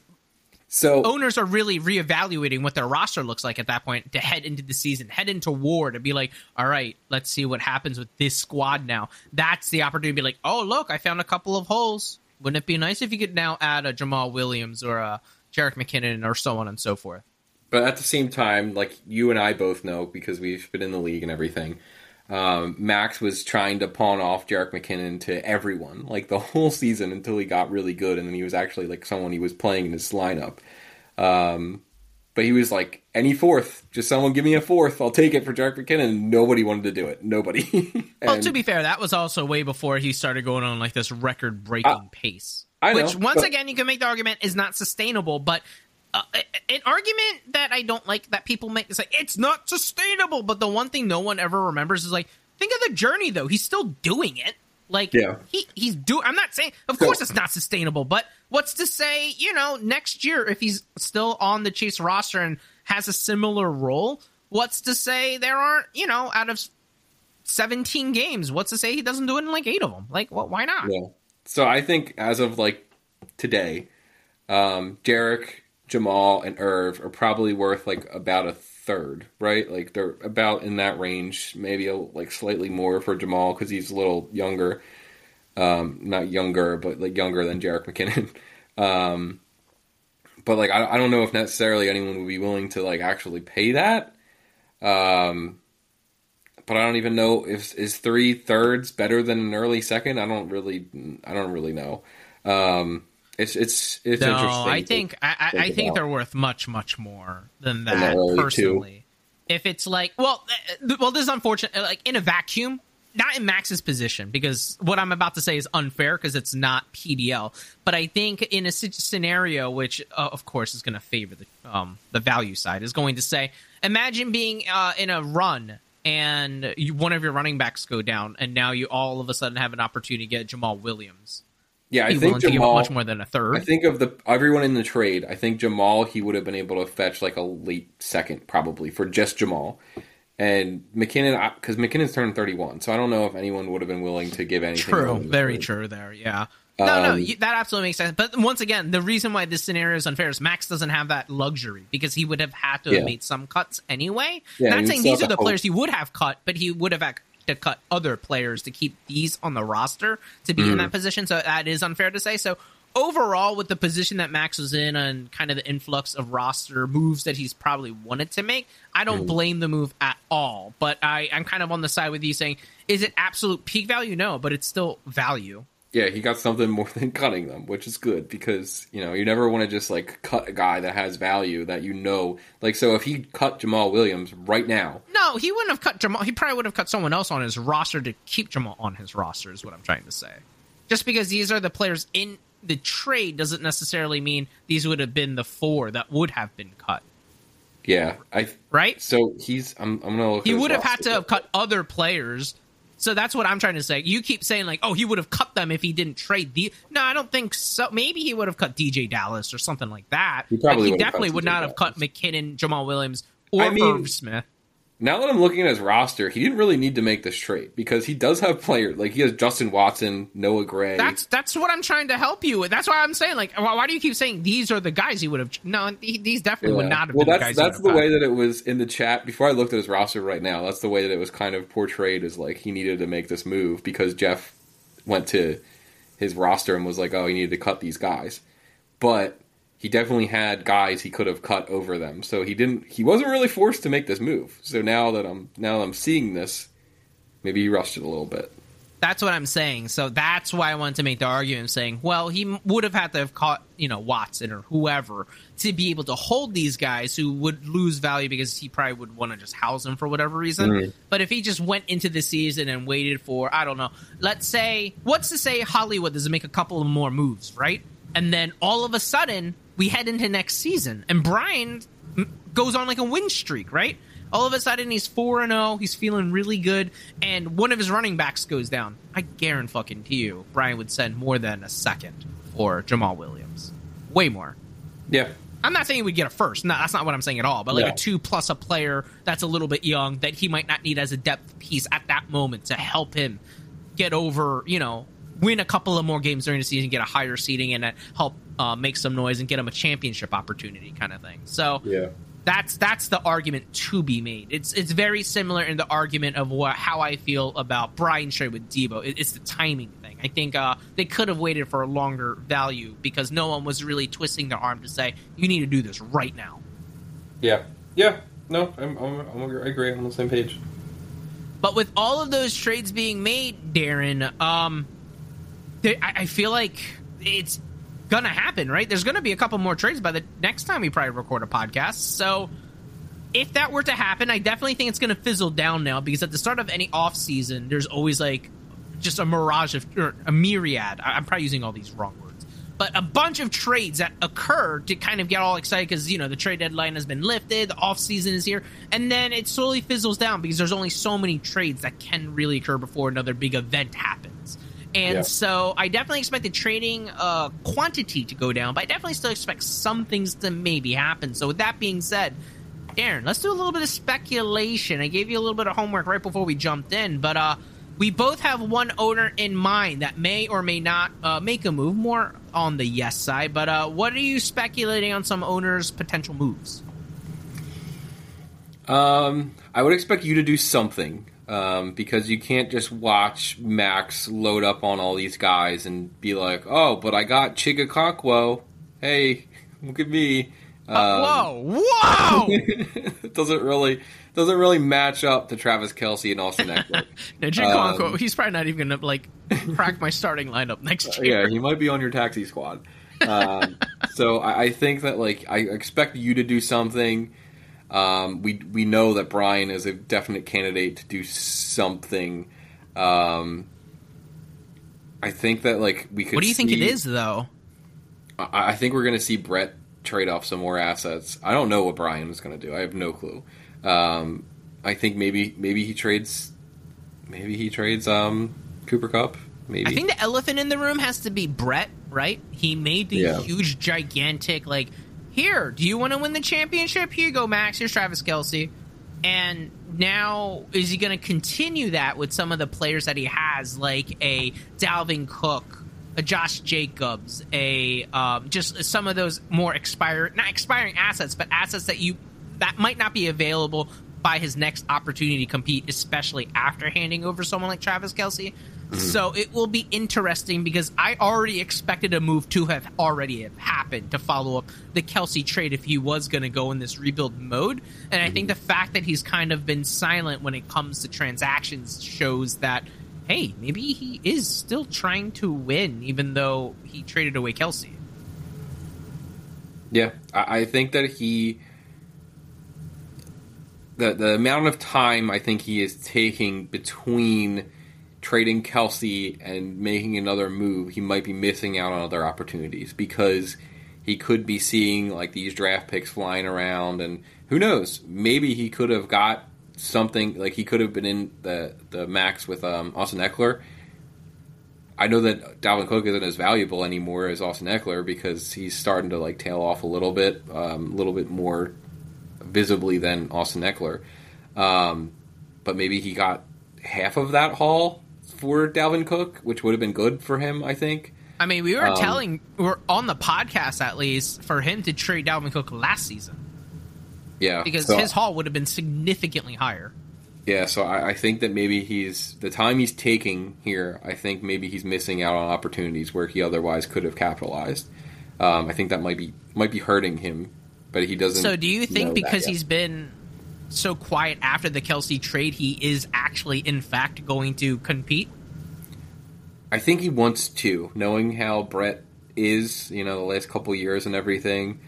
So owners are really reevaluating what their roster looks like at that point to head into the season, head into war to be like, all right, let's see what happens with this squad now. That's the opportunity to be like, oh, look, I found a couple of holes. Wouldn't it be nice if you could now add a Jamaal Williams or a Jerick McKinnon or so on and so forth? but at the same time, like you and I both know because we've been in the league and everything. Um, Max was trying to pawn off Jerick McKinnon to everyone, like the <laughs> whole season until he got really good, and then he was actually like someone he was playing in his lineup. Um, but he was like, any fourth, just someone give me a fourth, I'll take it for Jerick McKinnon. And nobody wanted to do it. Nobody. <laughs> Well, to be fair, that was also way before he started going on like this record breaking pace. I know, which, once but- again, you can make the argument is not sustainable. But uh, an argument that I don't like that people make is like it's not sustainable. But the one thing no one ever remembers is like think of the journey though. He's still doing it. Like Yeah. he he's do. I'm not saying, of course, it's not sustainable. But what's to say, you know, next year if he's still on the Chiefs roster and has a similar role, what's to say there aren't, you know, out of 17 games. What's to say he doesn't do it in like eight of them? Like, well, why not? Yeah. So I think as of like today, um, Jerick, Jamaal, and Irv are probably worth like about a third, right? Like they're about in that range, maybe a, like slightly more for Jamaal because he's a little younger. Um, not younger, but like younger than Jerick McKinnon. <laughs> Um, but like I, I don't know if necessarily anyone would be willing to like actually pay that. Um, but I don't even know if is three thirds better than an early second. I don't really, I don't really know. Um, it's it's it's No, interesting. I to think I, I, think I think they're worth much, much more than that. early two. personally, if it's like, well, uh, well, this is unfortunate. Like in a vacuum, not in Max's position, because what I'm about to say is unfair because it's not PDL. But I think in a scenario, which uh, of course is going to favor the um, the value side, is going to say, imagine being uh, in a run and you, one of your running backs go down, and now you all of a sudden have an opportunity to get Jamaal Williams. yeah, I think willing to give up Jamaal. much more than a third. I think of the everyone in the trade. I think Jamaal he would have been able to fetch like a late second probably for just Jamaal. And McKinnon, because McKinnon's turned 31, so I don't know if anyone would have been willing to give anything. True, very true there. Yeah. No, no, Um, you, that absolutely makes sense. But once again, the reason why this scenario is unfair is Max doesn't have that luxury because he would have had to Yeah. have made some cuts anyway. Yeah, Not saying these are the players he would have cut, but he would have had to cut other players to keep these on the roster to be Mm. in that position. So that is unfair to say. So overall, with the position that Max was in and kind of the influx of roster moves that he's probably wanted to make, I don't Mm. blame the move at all. But I, I'm kind of on the side with you saying, is it absolute peak value? No, but it's still value. Yeah, he got something more <laughs> than cutting them, which is good because you know you never want to just like cut a guy that has value that you know. Like, so if he cut Jamaal Williams right now, No, he wouldn't have cut Jamaal. He probably would have cut someone else on his roster to keep Jamaal on his roster. Is what I'm trying to say. Just because these are the players in the trade doesn't necessarily mean these would have been the four that would have been cut. yeah, I Right? so he's I'm I'm gonna look. He would have had to have cut other players. So that's what I'm trying to say. You keep saying like, oh, he would have cut them if he didn't trade the. No, I don't think so. Maybe he would have cut DeeJay Dallas or something like that. He probably but he definitely would not have cut McKinnon, Jamaal Williams, or I mean- Irv Smith. Now that I'm looking at his roster, he didn't really need to make this trade because he does have players like he has Justin Watson, Noah Gray. That's that's what I'm trying to help you with. That's why I'm saying like, why, why do you keep saying these are the guys he would have? No, he, these definitely would not have well, been that's the guys. that's the way that it was in the chat before I looked at his roster right now. That's the way that it was kind of portrayed as like he needed to make this move because Jeff went to his roster and was like, "Oh, he needed to cut these guys," but he definitely had guys he could have cut over them. So he didn't. He wasn't really forced to make this move. So now that I'm now that I'm seeing this, maybe he rushed it a little bit. That's what I'm saying. So that's why I wanted to make the argument saying, well, he would have had to have caught, you know, Watson or whoever to be able to hold these guys who would lose value because he probably would want to just house them for whatever reason. Mhm. But if he just went into the season and waited for, I don't know, let's say, what's to say Hollywood doesn't make a couple of more moves, right? And then all of a sudden, we head into next season, and Brian goes on like a win streak, right? All of a sudden, he's four and zero. He's feeling really good, and one of his running backs goes down. I guarantee fucking to you, Brian would send more than a second for Jamaal Williams, way more. Yeah. I'm not saying he would get a first. No, that's not what I'm saying at all. But like No. a two plus a player that's a little bit young that he might not need as a depth piece at that moment to help him get over, you know, win a couple of more games during the season, get a higher seeding, and help uh, make some noise and get them a championship opportunity, kind of thing. So Yeah. that's that's the argument to be made. It's it's very similar in the argument of what how I feel about Brian Trey with Deebo. It, it's the timing thing. I think uh, they could have waited for a longer value because no one was really twisting their arm to say you need to do this right now. Yeah. Yeah. No, I'm, I'm, I'm I agree. I'm on the same page. But with all of those trades being made, Darren, um, I, I feel like it's gonna happen, right? There's gonna be a couple more trades by the next time we probably record a podcast. So if that were to happen, I definitely think it's gonna fizzle down now because at the start of any off season, there's always like just a mirage of or a myriad. I'm probably using all these wrong words, but a bunch of trades that occur to kind of get all excited because you know the trade deadline has been lifted, the off season is here, and then it slowly fizzles down because there's only so many trades that can really occur before another big event happens. And Yeah. so I definitely expect the trading uh, quantity to go down, but I definitely still expect some things to maybe happen. So with that being said, Darren, let's do a little bit of speculation. I gave you a little bit of homework right before we jumped in, but uh, we both have one owner in mind that may or may not uh, make a move. More on the yes side, but uh, what are you speculating on some owners' potential moves? Um, I would expect you to do something um, because you can't just watch Max load up on all these guys and be like, "Oh, but I got Chig Okonkwo. Hey, <laughs> look at me." Um, whoa, <laughs> whoa! it doesn't really doesn't really match up to Travis Kelce and Austin <laughs> Ekeler. now, Jim Um, he's probably not even gonna like crack my starting lineup next year. yeah, he might be on your taxi squad. Um, so I, I think that like I expect you to do something. Um, we we know that Brian is a definite candidate to do something. Um, I think that like we could. What do you think it is though? I, I think we're going to see Brett trade off some more assets. I don't know what Brian is going to do. I have no clue. Um, I think maybe maybe he trades. Maybe he trades um, Cooper Kupp. Maybe I think the elephant in the room has to be Brett, right? He made the Yeah. huge, gigantic, like, here, do you want to win the championship? Here you go, Max. Here's Travis Kelce. And now, is he going to continue that with some of the players that he has, like a Dalvin Cook, a Josh Jacobs, a um, just some of those more expired, not expiring assets, but assets that you that might not be available by his next opportunity to compete, especially after handing over someone like Travis Kelce. Mm-hmm. So it will be interesting because I already expected a move to have already have happened to follow up the Kelce trade if he was going to go in this rebuild mode. And I think mm-hmm. the fact that he's kind of been silent when it comes to transactions shows that hey, maybe he is still trying to win, even though he traded away Kelce. Yeah, I think that he the the amount of time I think he is taking between trading Kelce and making another move, he might be missing out on other opportunities because he could be seeing like these draft picks flying around, and who knows? Maybe he could have got something like he could have been in the the max with um, Austin Ekeler. I know that Dalvin Cook isn't as valuable anymore as Austin Ekeler because he's starting to like tail off a little bit, um, a little bit more visibly than Austin Ekeler. Um, but maybe he got half of that haul for Dalvin Cook, which would have been good for him. I think. I mean, we were Um, telling, we're on the podcast at least, for him to trade Dalvin Cook last season Yeah, because so- his haul would have been significantly higher. Yeah, so I, I think that maybe he's the time he's taking here. I think maybe he's missing out on opportunities where he otherwise could have capitalized. Um, I think that might be might be hurting him, but he doesn't. So, do you think because he's been so quiet after the Kelce trade, he is actually, in fact, going to compete? I think he wants to, knowing how Brett is, you know, the last couple years and everything.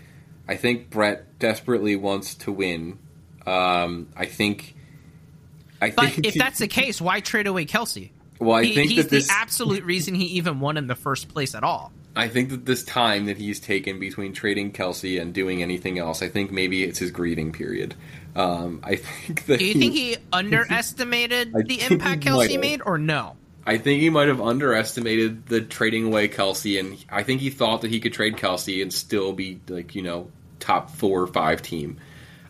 I think Brett desperately wants to win. Um, I think. I But think if that's the case, why trade away Kelce? well, I He- think he's that this. the absolute reason he even won in the first place at all. I think that this time that he's taken between trading Kelce and doing anything else, I think maybe it's his grieving period. Um, I think that Do you think he <laughs> underestimated the impact Kelce made, or no? I think he might have underestimated the trading away Kelce, and I think he thought that he could trade Kelce and still be like you know top four or five team.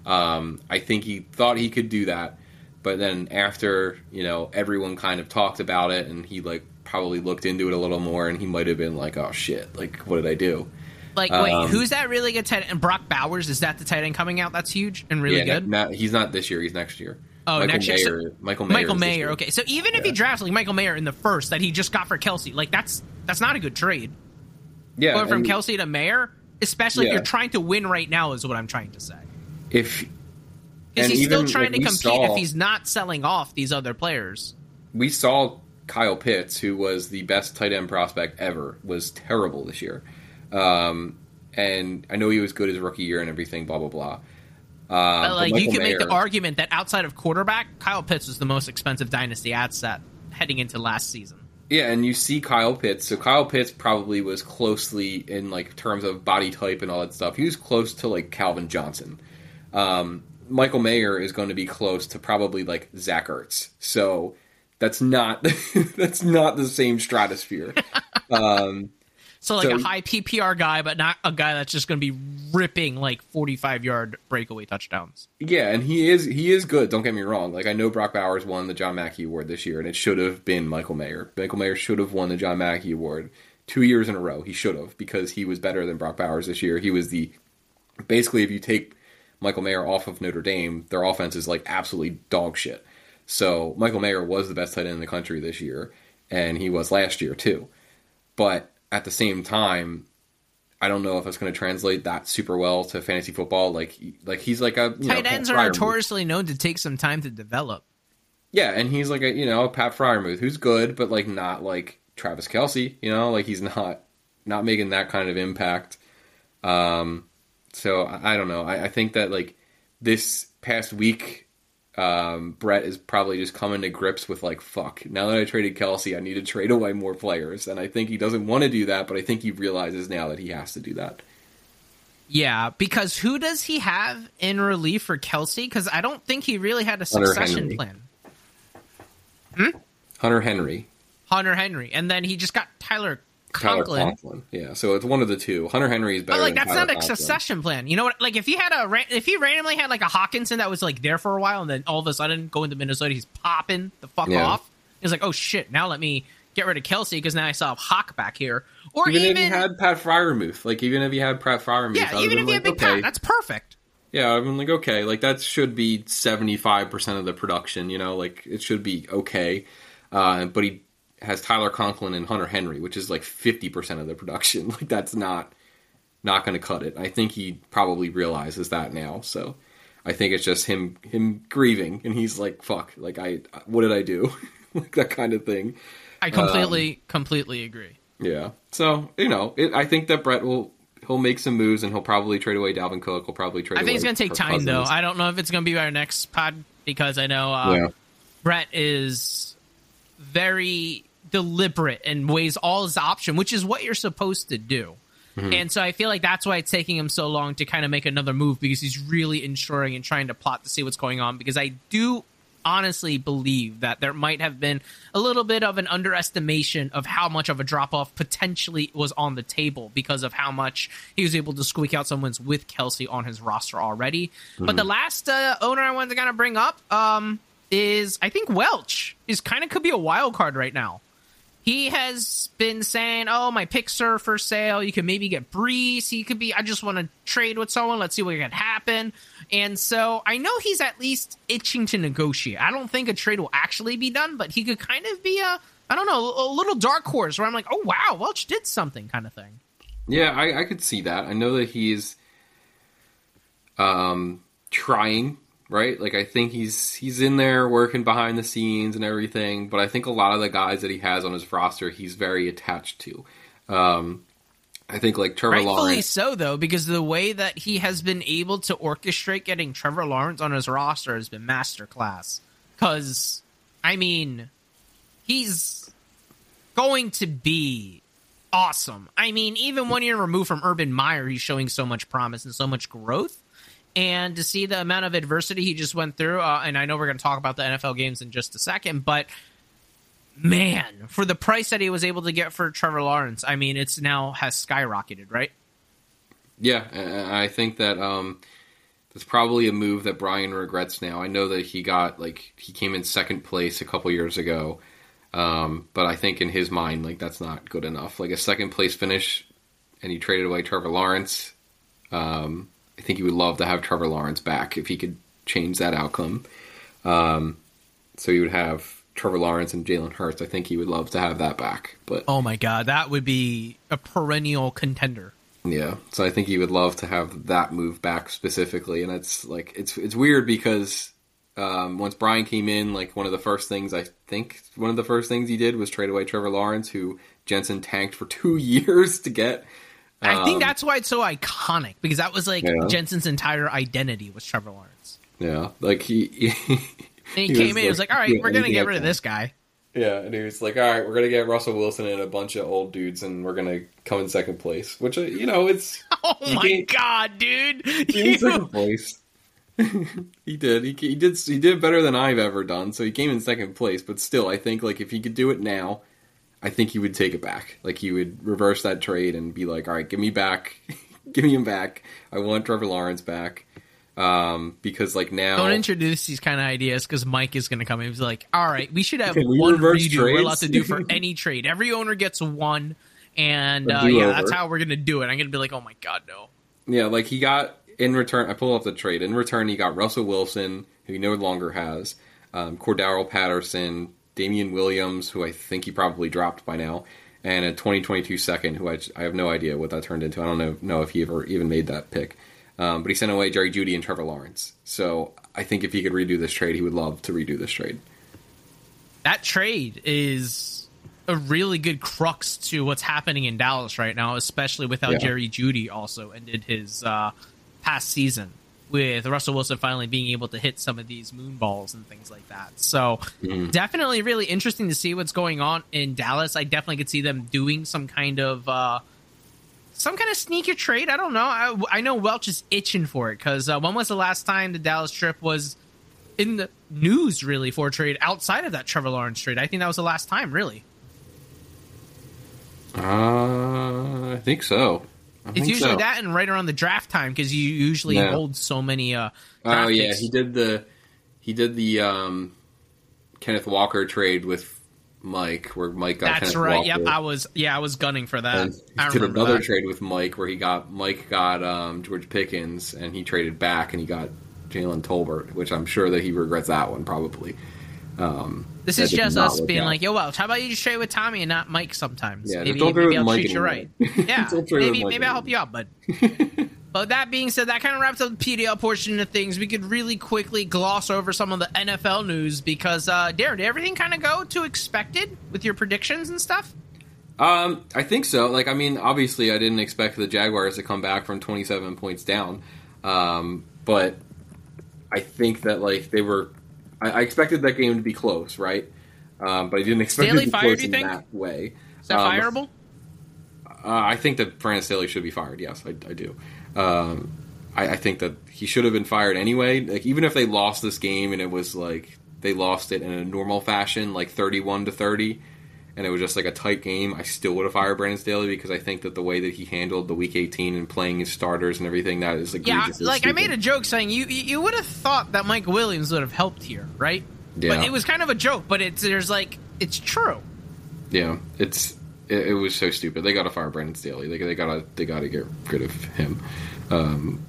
Um, I think he thought he could do that, but then after you know everyone kind of talked about it, and he like probably looked into it a little more, and he might have been like, "Oh shit! Like what did I do?" Like, wait, Um, who's that really good tight end? And Brock Bowers is that the tight end coming out? That's huge and really yeah, good. Not, he's not this year. He's next year. Oh, Michael next year, so- Mayer, Michael Mayer. Michael Mayer. Okay, so even if he drafts like Michael Mayer in the first that he just got for Kelce, like that's that's not a good trade. Yeah, Going from Kelce to Mayer, especially if you're trying to win right now, is what I'm trying to say. if Is he still trying to compete saw- if he's not selling off these other players? we saw Kyle Pitts, who was the best tight end prospect ever, was terrible this year. Um, and I know he was good his rookie year and everything, blah blah blah. Uh, But but like you Michael can make the argument that outside of quarterback, Kyle Pitts was the most expensive dynasty asset heading into last season. Yeah, and you see Kyle Pitts. So Kyle Pitts probably was closely in like terms of body type and all that stuff. He was close to like Calvin Johnson. Um, Michael Mayer is going to be close to probably like Zach Ertz. So that's not <laughs> that's not the same stratosphere. <laughs> um, So like So- a high PPR guy, but not a guy that's just going to be ripping like 45 yard breakaway touchdowns. Yeah, and he is he is good. Don't get me wrong. Like I know Brock Bowers won the John Mackey Award this year, and it should have been Michael Mayer. Michael Mayer should have won the John Mackey Award two years in a row. He should have because he was better than Brock Bowers this year. He was the basically if you take Michael Mayer off of Notre Dame, their offense is like absolutely dog shit. So Michael Mayer was the best tight end in the country this year, and he was last year too. But at the same time, I don't know if it's going to translate that super well to fantasy football. Like, like he's like a you know, Tight Pat ends are notoriously known to take some time to develop. Yeah, and he's like a you know Pat Freiermuth who's good, but like not like Travis Kelce. You know, like he's not not making that kind of impact. Um, so I, I don't know. I, I think that like this past week, um, Brett is probably just coming to grips with like fuck. Now that I traded Kelce, I need to trade away more players, and I think he doesn't want to do that, but I think he realizes now that he has to do that. Yeah, because who does he have in relief for Kelce? Because I don't think he really had a succession plan. Hunter Henry, Hunter Henry, and then he just got Tyler Tyler Conklin. Conklin. Yeah, so it's one of the two. Hunter Henry is better. But like that's Tyler not a Conklin. succession plan. You know what? Like if he had a if he randomly had like a Hockenson that was like there for a while and then all of a sudden going to Minnesota, he's popping the fuck Yeah. off. He's like, oh shit, now let me get rid of Kelce because now I saw a Hawk back here. Or even, even, if you had Pat Freiermuth, like even if you had Pat Freiermuth, yeah, even if you had Big okay. Pat, that's perfect. yeah, I'm like, okay, like that should be seventy five percent of the production, you know, like it should be okay. Uh, but he has Tyler Conklin and Hunter Henry, which is like fifty percent of the production. <laughs> Like that's not not going to cut it. I think he probably realizes that now. So I think it's just him him grieving, and he's like, fuck, like I what did I do, <laughs> like that kind of thing. I completely, completely agree. Yeah. So you know, it, I think that Brett will he'll make some moves and he'll probably trade away Dalvin Cook. He'll probably trade. I think it's gonna take Kirk time though. I don't know if it's gonna be our next pod because I know uh, yeah. Brett is very deliberate and weighs all his option, which is what you're supposed to do. Mm-hmm. And so I feel like that's why it's taking him so long to kind of make another move because he's really ensuring and trying to plot to see what's going on. Because I do honestly believe that there might have been a little bit of an underestimation of how much of a drop off potentially was on the table because of how much he was able to squeak out someone's with Kelce on his roster already. But the last uh, owner I wanted to kind of bring up um, is I think Welch is kind of could be a wild card right now. He has been saying, "Oh, my picks are for sale. You can maybe get Brees. He could be. I just want to trade with someone. Let's see what can happen." And so I know he's at least itching to negotiate. I don't think a trade will actually be done, but he could kind of be a, I don't know, a little dark horse where I'm like, "Oh wow, Welch did something," kind of thing. Yeah, I, I could see that. I know that he's um, trying right? Like I think he's he's in there working behind the scenes and everything, but I think a lot of the guys that he has on his roster, he's very attached to. Um, I think like Trevor Rightfully Lawrence. so, though, because the way that he has been able to orchestrate getting Trevor Lawrence on his roster has been masterclass. Because, I mean, he's going to be awesome. I mean, even one year removed from Urban Meyer, he's showing so much promise and so much growth. And to see the amount of adversity he just went through, uh, and I know we're going to talk about the NFL games in just a second, but man, for the price that he was able to get for Trevor Lawrence, I mean, it's now has skyrocketed, right? Yeah, I think that um, that's probably a move that Brian regrets now. I know that he got like he came in second place a couple years ago, um, but I think in his mind, like that's not good enough. Like a second place finish, and he traded away Trevor Lawrence. Um, I think he would love to have Trevor Lawrence back if he could change that outcome. Um, so he would have Trevor Lawrence and Jalen Hurts. I think he would love to have that back, but Oh my god, that would be a perennial contender. Yeah, so I think he would love to have that move back specifically, and it's like it's it's weird because um, once Brian came in, like one of the first things I think one of the first things he did was trade away Trevor Lawrence, who Jensen tanked for two <laughs> years to get. I think Um, that's why it's so iconic because that was like Yeah. Jensen's entire identity was Trevor Lawrence. Yeah, like he. <laughs> And he, He came in, he was like, like, "All right, yeah, we're gonna get rid of this guy." yeah, and he was like, "All right, we're gonna get Russell Wilson and a bunch of old dudes, and we're gonna come in second place." Which uh, you know, it's <laughs> Oh my god, dude! He You- second <laughs> place. he did. He, he did. He did better than I've ever done. So he came in second place. But still, I think like if he could do it now, I think he would take it back. Like he would reverse that trade and be like, "All right, give me back, <laughs> give me him back. I want Trevor Lawrence back." Um, because like now, Don't introduce these kind of ideas because Mike is going to come in. He's like, "All right, we should have we one redo we're allowed to do for <laughs> any trade. Every owner gets one, and uh, yeah, that's how we're going to do it." I'm going to be like, "Oh my god, no!" Yeah, like he got in return. I pull up the trade. In return, he got Russell Wilson, who he no longer has, um, Patterson, Damien Williams, who I think he probably dropped by now, and a 2022 second, who I, I have no idea what that turned into. I don't know, know if he ever even made that pick. Um, but he sent away Jerry Jeudy and Trevor Lawrence. So I think if he could redo this trade, he would love to redo this trade. that trade is a really good crux to what's happening in Dallas right now, especially with how Yeah. Jerry Jeudy also ended his uh, past season with Russell Wilson finally being able to hit some of these moon balls and things like that. So definitely really interesting to see what's going on in Dallas. I definitely could see them doing some kind of uh, some kind of sneaker trade. I don't know. I, I know Welch is itching for it because uh, when was the last time the Dallas trip was in the news really for a trade outside of that Trevor Lawrence trade? I think that was the last time, really. Uh, I think so. I It's usually so. that and right around the draft time because you usually hold so many. Uh, Oh yeah, picks. he did the he did the um, Kenneth Walker trade with Mike, where Mike got That's Kenneth right. Walker. Yep, I was. Yeah, I was gunning for that. and he did another that. trade with Mike where he got Mike got um, George Pickens and he traded back and he got Jalen Tolbert, which I'm sure that he regrets that one probably. Um, This is just us being out. like, "Yo, Welch, how about you just trade with Tommy and not Mike sometimes? Yeah, maybe maybe with I'll Mike treat you right. <laughs> Yeah, Don't trade with maybe maybe I'll help you out, bud." <laughs> But that being said, that kind of wraps up the PDL portion of things. We could really quickly gloss over some of the NFL news because, uh, Darren, did everything kind of go to expected with your predictions and stuff? Um, I think so. Like, I mean, obviously, I didn't expect the Jaguars to come back from 27 points down, um, but I think that like they were. I, I expected that game to be close, right? Um, but I didn't expect Staley it to be fired, close in think? that way. Is that Um, fireable? Uh, I think that Brandon Staley should be fired. Yes, I, I do. Um, I, I think that he should have been fired anyway. Like even if they lost this game and it was like they lost it in a normal fashion, like thirty-one to thirty, and it was just like a tight game, I still would have fired Brandon Staley because I think that the way that he handled the Week 18 and playing his starters and everything that is like Yeah, like I made a joke saying you you would have thought that Mike Williams would have helped here, right? Yeah. But it was kind of a joke, but it's there's like it's true. Yeah, it's it, it was so stupid. They got to fire Brandon Staley. They, they gotta they gotta get rid of him. Um,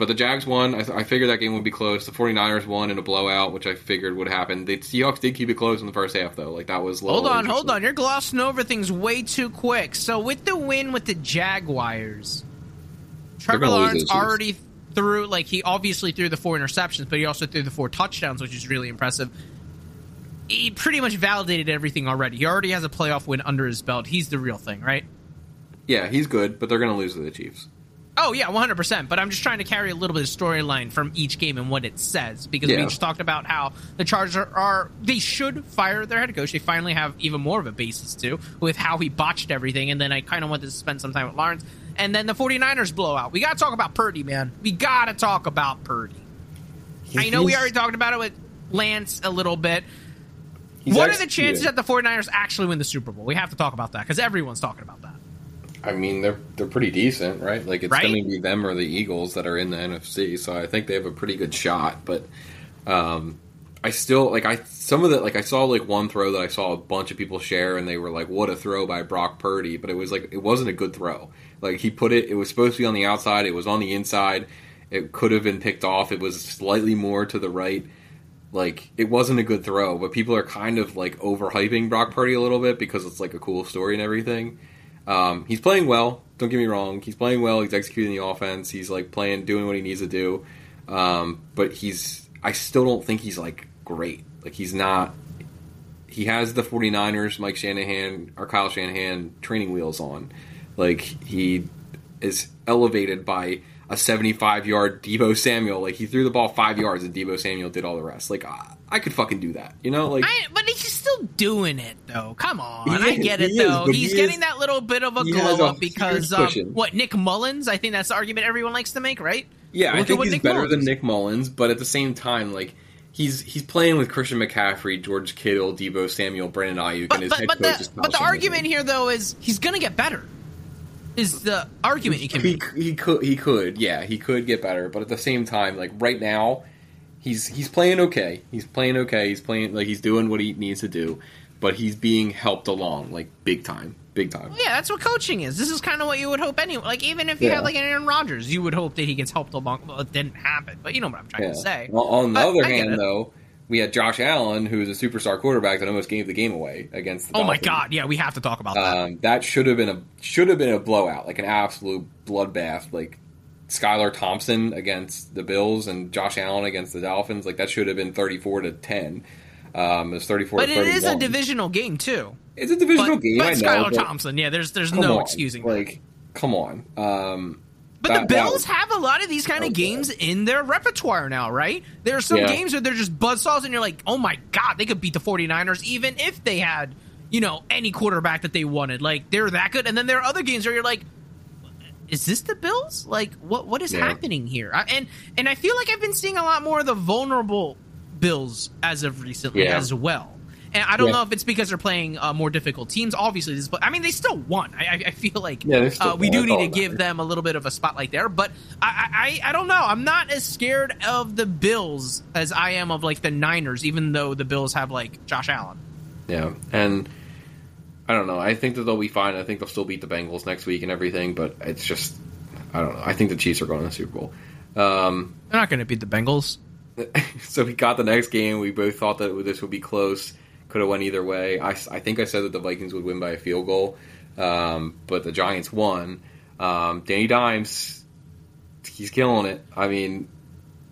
but the Jags won. I, I figured that game would be close. The 49ers won in a blowout, which I figured would happen. The Seahawks did keep it close in the first half, though. Like that was a Hold on, hold on. You're glossing over things way too quick. So with the win with the Jaguars, Trevor gonna Lawrence already threw like he obviously threw the four interceptions, but he also threw the four touchdowns, which is really impressive. He pretty much validated everything already. He already has a playoff win under his belt. He's the real thing, right? Yeah, he's good, but they're going to lose to the Chiefs. Oh yeah, one hundred percent. But I'm just trying to carry a little bit of storyline from each game and what it says because Yeah. we just talked about how the Chargers are, are they should fire their head coach. They finally have even more of a basis to with how he botched everything. And then I kind of wanted to spend some time with Lawrence. And then the 49ers blowout. We got to talk about Purdy, man. We got to talk about Purdy. I know we already talked about it with Lance a little bit. what are the chances that the 49ers actually win the Super Bowl? We have to talk about that because everyone's talking about that. I mean, they're they're pretty decent, right? Like it's Right? going to be them or the Eagles that are in the NFC, so I think they have a pretty good shot. But um, I still like I some of the like I saw like one throw that I saw a bunch of people share, and they were like, "What a throw by Brock Purdy!" But it was like it wasn't a good throw. Like he put it, it was supposed to be on the outside, it was on the inside. It could have been picked off. It was slightly more to the right. Like it wasn't a good throw, but people are kind of like overhyping Brock Purdy a little bit because it's like a cool story and everything. Um, he's playing well. Don't get me wrong. He's playing well. He's executing the offense. He's like playing, doing what he needs to do. Um, but he's, I still don't think he's like great. Like he's not. He has the 49ers, Mike Shanahan or Kyle Shanahan training wheels on. Like he is elevated by a 75 yard Deebo Samuel. Like he threw the ball five yards and Deebo Samuel did all the rest. Like I, could fucking do that. You know, like I, but he's still doing it though. Come on, He I get it he is, though. but he's he getting is- that little bit of a glow up because um, what Nick Mullens? I think that's the argument everyone likes to make, right? Yeah, Look I think he's Nick better Mullens than. Nick Mullens, but at the same time, like he's he's playing with Christian McCaffrey, George Kittle, Deebo Samuel, Brandon Aiyuk, But and his but, head but coach is the but the argument here though is he's gonna get better. Is the argument you can he make? he could he could yeah he could get better, but at the same time, like right now, he's he's playing okay. He's playing okay. He's playing like he's doing what he needs to do, but he's being helped along like big time, big time. Yeah, that's what coaching is. This is kind of what you would hope anyway. Like even if you Yeah. had like an Aaron Rodgers, you would hope that he gets helped along. Well, it didn't happen, but you know what I'm trying Yeah. to say. Well, on the I- other I hand, though, we had Josh Allen, who's a superstar quarterback that almost gave the game away against. the oh my god, yeah, we have to talk about that. Um, that should have been a should have been a blowout, like an absolute bloodbath. Like Skylar Thompson against the Bills and Josh Allen against the Dolphins. Like that should have been thirty four to ten. Um, it was thirty four. But to it is a divisional game too. It's a divisional But, game. but I know. Skylar but Thompson, yeah, there's there's no on, excusing. that. Like, come on. Um, But that- the Bills was- have a lot of these kind of games in their repertoire now, right? There are some Yeah. games where they're just buzzsaws and you're like, oh my god, they could beat the 49ers even if they had, you know, any quarterback that they wanted. Like, they're that good. And then there are other games where you're like, is this the Bills? Like, what what is Yeah. happening here? I, and and I feel like I've been seeing a lot more of the vulnerable Bills as of recently Yeah. as well. And I don't Yeah. know if it's because they're playing uh, more difficult teams. Obviously, this, but I mean, they still won. I, I- feel like Yeah, uh, we do need to give them a little bit of a spotlight there. But I, I, I don't know. I'm not as scared of the Bills as I am of like the Niners, even though the Bills have like Josh Allen. Yeah, and I don't know. I think that they'll be fine. I think they'll still beat the Bengals next week and everything. But it's just, I don't know. I think the Chiefs are going to the Super Bowl. Um, They're not going to beat the Bengals. <laughs> so we got the next game. We both thought that this would be close. Could have went either way. I, I think I said that the Vikings would win by a field goal, um, but the Giants won. Um, Danny Dimes, he's killing it. I mean,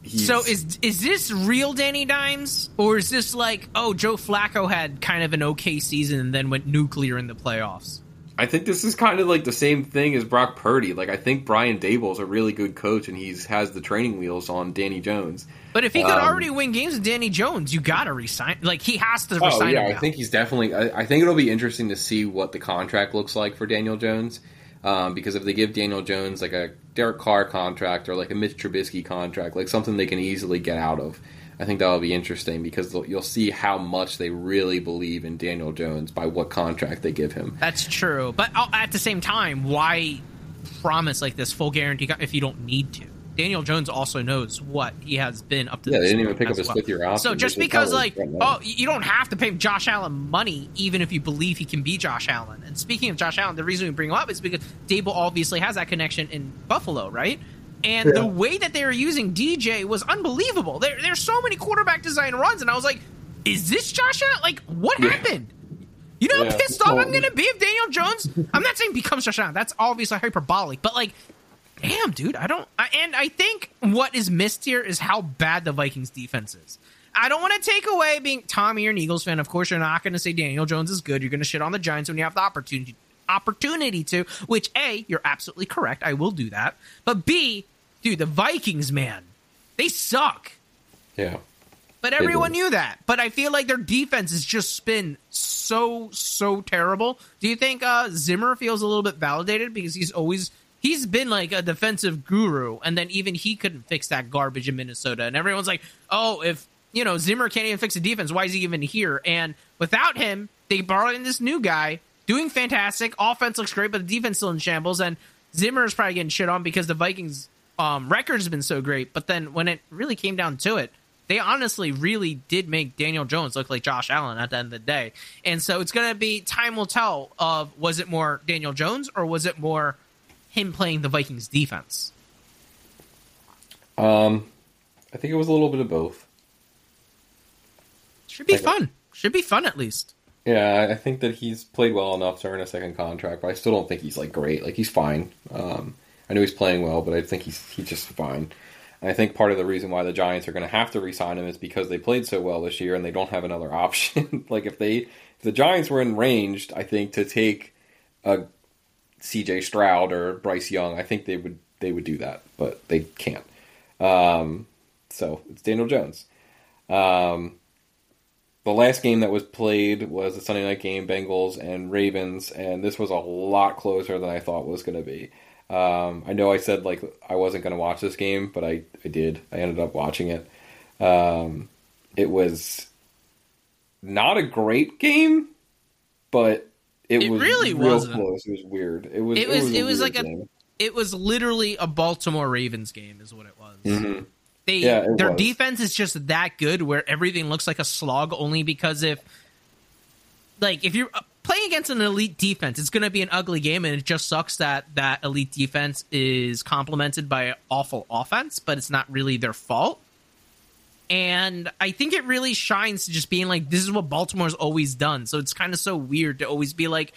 he's, So is is this real Danny Dimes, or is this like oh Joe Flacco had kind of an okay season and then went nuclear in the playoffs? I think this is kind of like the same thing as Brock Purdy. Like I think Brian Daboll is a really good coach, and he's has the training wheels on Danny Jones. But if he could Um, already win games with Danny Jones, you got to resign. Like he has to resign. Oh resign yeah, him I think he's definitely. I, I think it'll be interesting to see what the contract looks like for Daniel Jones, um, because if they give Daniel Jones like a Derek Carr contract or like a Mitch Trubisky contract, like something they can easily get out of, I think that'll be interesting because you'll see how much they really believe in Daniel Jones by what contract they give him. That's true, but uh, at the same time, why promise like this full guarantee if you don't need to? Daniel Jones also knows what he has been up to. Yeah, they didn't even pick up as his well. fifth-year option, So just because, like, oh, you don't have to pay Josh Allen money, even if you believe he can be Josh Allen. And speaking of Josh Allen, the reason we bring him up is because Daboll obviously has that connection in Buffalo, right? And the way that they were using DJ was unbelievable. There, there's so many quarterback design runs, and I was like, "Is this Josh Allen? Like, what Yeah. happened?" You know how Yeah. pissed off I'm gonna be if Daniel Jones. I'm not saying becomes Josh Allen. That's obviously hyperbolic, but like, damn, dude, I don't. I, and I think what is missed here is how bad the Vikings defense is. I don't want to take away being Tommy, you're an Eagles fan. Of course, you're not going to say Daniel Jones is good. You're going to shit on the Giants when you have the opportunity opportunity to. Which a, you're absolutely correct. I will do that. But b, dude, the Vikings, man, they suck. Yeah. But everyone knew that. But I feel like their defense has just been so so terrible. Do you think uh, Zimmer feels a little bit validated because he's always he's been like a defensive guru, and then even he couldn't fix that garbage in Minnesota, and everyone's like, oh, if you know Zimmer can't even fix the defense, why is he even here? And without him, they brought in this new guy doing fantastic. Offense looks great, but the defense still in shambles, and Zimmer is probably getting shit on because the Vikings um, record has been so great. But then when it really came down to it they honestly really did make Daniel Jones look like Josh Allen at the end of the day. And so it's going to be time will tell of was it more Daniel Jones or was it more him playing the Vikings defense? Um, I think it was a little bit of both. Should be fun. Should be fun at least. Yeah, I think that he's played well enough to earn a second contract, but I still don't think he's like great. Like he's fine. Um, I know he's playing well, but I think he's he's just fine. And I think part of the reason why the Giants are going to have to re-sign him is because they played so well this year and they don't have another <laughs> option. like if they if the Giants were in ranged, I think to take a C.J. Stroud or Bryce Young, I think they would they would do that, but they can't. Um, so it's Daniel Jones. Um, the last game that was played was the Sunday night game, Bengals and Ravens, and this was a lot closer than I thought was going to be. Um, I know I said like I wasn't going to watch this game, but I, I did. I ended up watching it. Um, it was not a great game, but it, it was really real wasn't. close. It was weird. It was. It was. It was, weird like game. a. It was literally a Baltimore Ravens game, is what it was. Mhm. They Yeah, it their was. defense is just that good, where everything looks like a slog. Only because if, like, if you're uh, playing against an elite defense, it's going to be an ugly game, and it just sucks that that elite defense is complemented by awful offense, but it's not really their fault. And I think it really shines to just being like, this is what Baltimore's always done. So it's kind of so weird to always be like,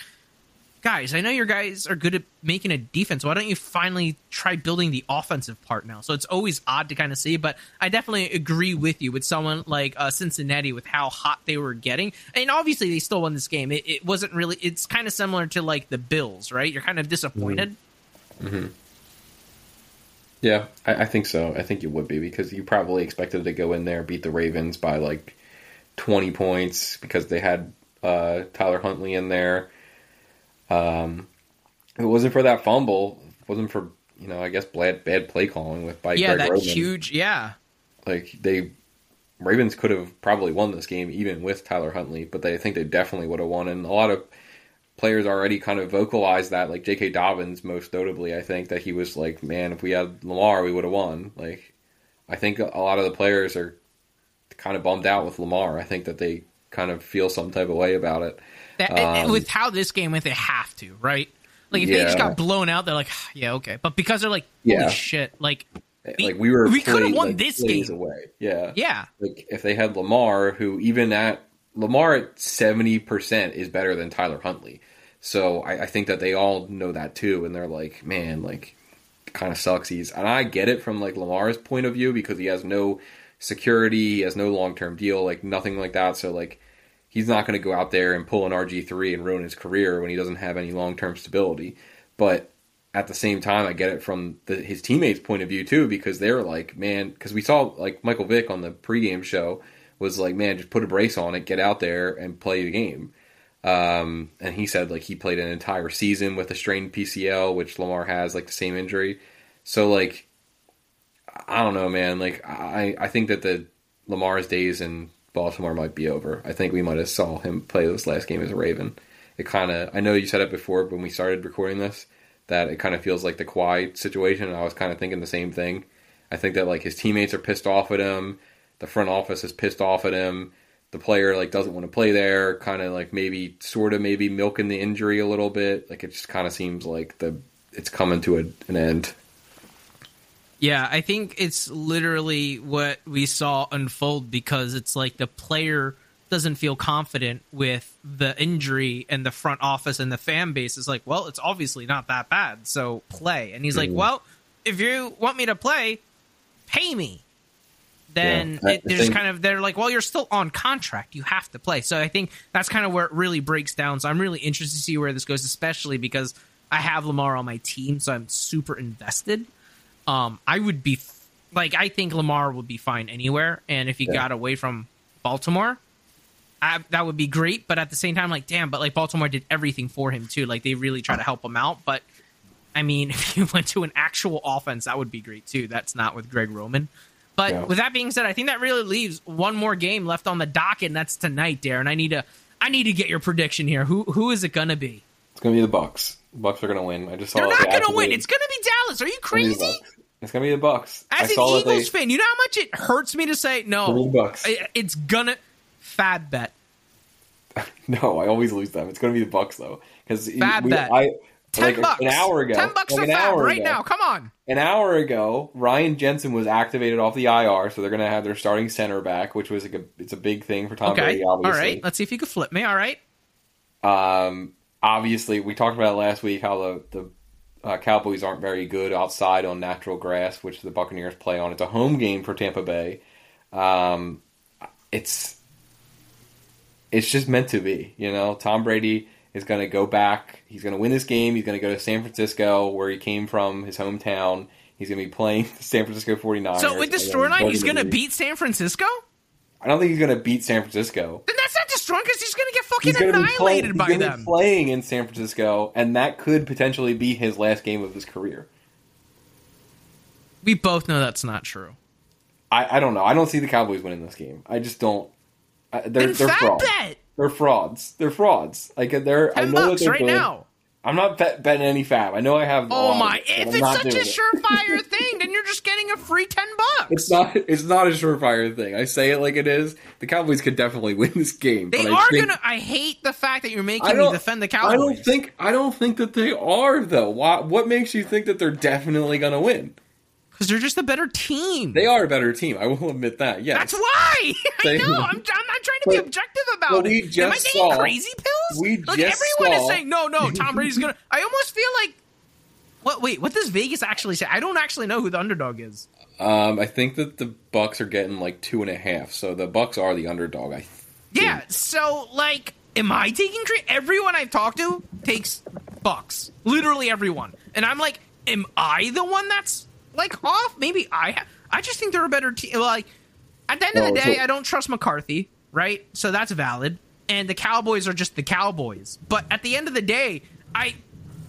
guys, I know your guys are good at making a defense. Why don't you finally try building the offensive part now? So it's always odd to kind of see, but I definitely agree with you with someone like uh, Cincinnati with how hot they were getting. And obviously, they still won this game. It, it wasn't really, it's kind of similar to like the Bills, right? You're kind of disappointed. Yeah, I, I think so. I think you would be because you probably expected to go in there beat the Ravens by like twenty points because they had uh, Tyler Huntley in there. Um, it wasn't for that fumble, it wasn't for you know I guess bad bad play calling with by Yeah, Greg that Roman, huge, yeah. like they Ravens could have probably won this game even with Tyler Huntley, but they I think they definitely would have won. And a lot of players already kind of vocalized that, like J.K. Dobbins, most notably. I think that he was like, "Man, if we had Lamar, we would have won." Like, I think a lot of the players are kind of bummed out with Lamar. I think that they kind of feel some type of way about it. That, Um, with how this game went, they have to, right? Like if they just got blown out, they're like, <sighs> yeah, okay. But because they're like, holy Yeah. shit, like, We- like we were, we coulda won like, this game. away. Yeah, yeah, like if they had Lamar, who even at Lamar at seventy percent is better than Tyler Huntley. So I, I think that they all know that too, and they're like, man, like, kind of sucks. He's and I get it from like Lamar's point of view because he has no security, he has no long term deal, like nothing like that. So like, he's not going to go out there and pull an RG three and ruin his career when he doesn't have any long term stability. But at the same time, I get it from the, his teammates' point of view too, because they're like, man, because we saw like Michael Vick on the pregame show was like, man, just put a brace on it, get out there and play the game. Um, and he said like he played an entire season with a strained PCL, which Lamar has like the same injury. So like, I don't know, man. Like I, I think that the Lamar's days in Baltimore might be over. I think we might have saw him play this last game as a Raven. It kind of, I know you said it before when we started recording this, that it kind of feels like the Kawhi situation. And I was kind of thinking the same thing. I think that like his teammates are pissed off at him. The front office is pissed off at him. The player like doesn't want to play there. Kind of like maybe sort of maybe milking the injury a little bit. Like it just kind of seems like the it's coming to a, an end. yeah. I think it's literally what we saw unfold because it's like the player doesn't feel confident with the injury, and the front office and the fan base is like, well, it's obviously not that bad, so play. And he's like, Mhm. well, if you want me to play, pay me. Then Yeah, it, there's kind of they're like, well, you're still on contract. You have to play. So I think that's kind of where it really breaks down. So I'm really interested to see where this goes, especially because I have Lamar on my team, so I'm super invested. Um, I would be like, I think Lamar would be fine anywhere, and if he Yeah. got away from Baltimore, I, that would be great. But at the same time, like, damn, but like Baltimore did everything for him too. Like they really try to help him out. But I mean, <laughs> if you went to an actual offense, that would be great too. That's not with Greg Roman. But Yeah. with that being said, I think that really leaves one more game left on the docket, and that's tonight, Darren. I need to, I need to get your prediction here. Who who is it gonna be? It's gonna be the Bucks. Bucks are gonna win. I just saw They're not they gonna win. It's gonna be Dallas. Are you It's gonna be the crazy? It's gonna be the Bucks. I As an saw Eagles they- fan, you know how much it hurts me to say no. Bucks. It's gonna fab bet. <laughs> No, I always lose them. It's gonna be the Bucks though, because Fab bet. I Ten like bucks. an hour ago. Ten bucks like an hour right ago, now. Come on. An hour ago, Ryan Jensen was activated off the IR, so they're gonna have their starting center back, which was like a it's a big thing for Tom Okay. Brady. All Obviously, right. Let's see if you could flip me. All right. Um, obviously, we talked about it last week how the the uh, Cowboys aren't very good outside on natural grass, which the Buccaneers play on. It's a home game for Tampa Bay. Um, it's it's just meant to be, you know. Tom Brady is going to go back. He's going to win this game. He's going to go to San Francisco, where he came from, his hometown. He's going to be playing <laughs> the San Francisco 49ers. So with the storyline, he's going to beat San Francisco. I don't think he's going to beat San Francisco. Then that's not the because he's going to get fucking He's going to be playing, annihilated he's by them. playing in San Francisco, and that could potentially be his last game of his career. we both know that's not true. I, I don't know. I don't see the Cowboys winning this game. I just don't. I, they're Then they're fab frauds. They're frauds. They're frauds. Like they're. I Ten know what bucks they're right doing. now. I'm not bet, betting any fab. I know I have. Oh my! If I'm it's such a doing it. surefire <laughs> thing, then you're just getting a free ten bucks. It's not. It's not a surefire thing. I say it like it is. The Cowboys could definitely <laughs> win this game. They but I are think, gonna. I hate the fact that you're making me defend the Cowboys. I don't think. I don't think that they are though. Why, what makes you think that they're definitely going to win? Because they're just a better team. They are a better team. I will admit that. Yes. That's why. <laughs> I know. <laughs> I'm, I'm not trying to be objective about it. Am I taking saw- crazy pills? we like just everyone is saying, no, no, <laughs> Tom Brady's gonna. I almost feel like. What? Wait, what does Vegas actually say? I don't actually know who the underdog is. Um, I think that the Bucks are getting like two and a half, so the Bucks are the underdog. I Yeah. So, like, am I taking crazy? Everyone I've talked to takes Bucks. Literally everyone. And I'm like, am I the one that's like off? Maybe I. I just think they're a better team. Like, at the end of the day, so- I don't trust McCarthy, right? So that's valid. And the Cowboys are just the Cowboys. But at the end of the day, I.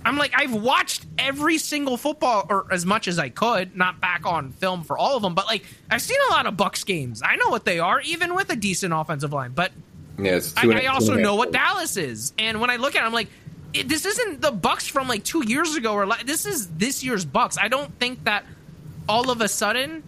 I'm like I've watched every single football or as much as I could, not back on film for all of them, but like I've seen a lot of Bucks games. I know what they are, even with a decent offensive line. But yeah, I, two and a- I also know what Dallas is, and when I look at it, I'm like, it, this isn't the Bucks from like two years ago, or like, this is this year's Bucks. I don't think that all of a sudden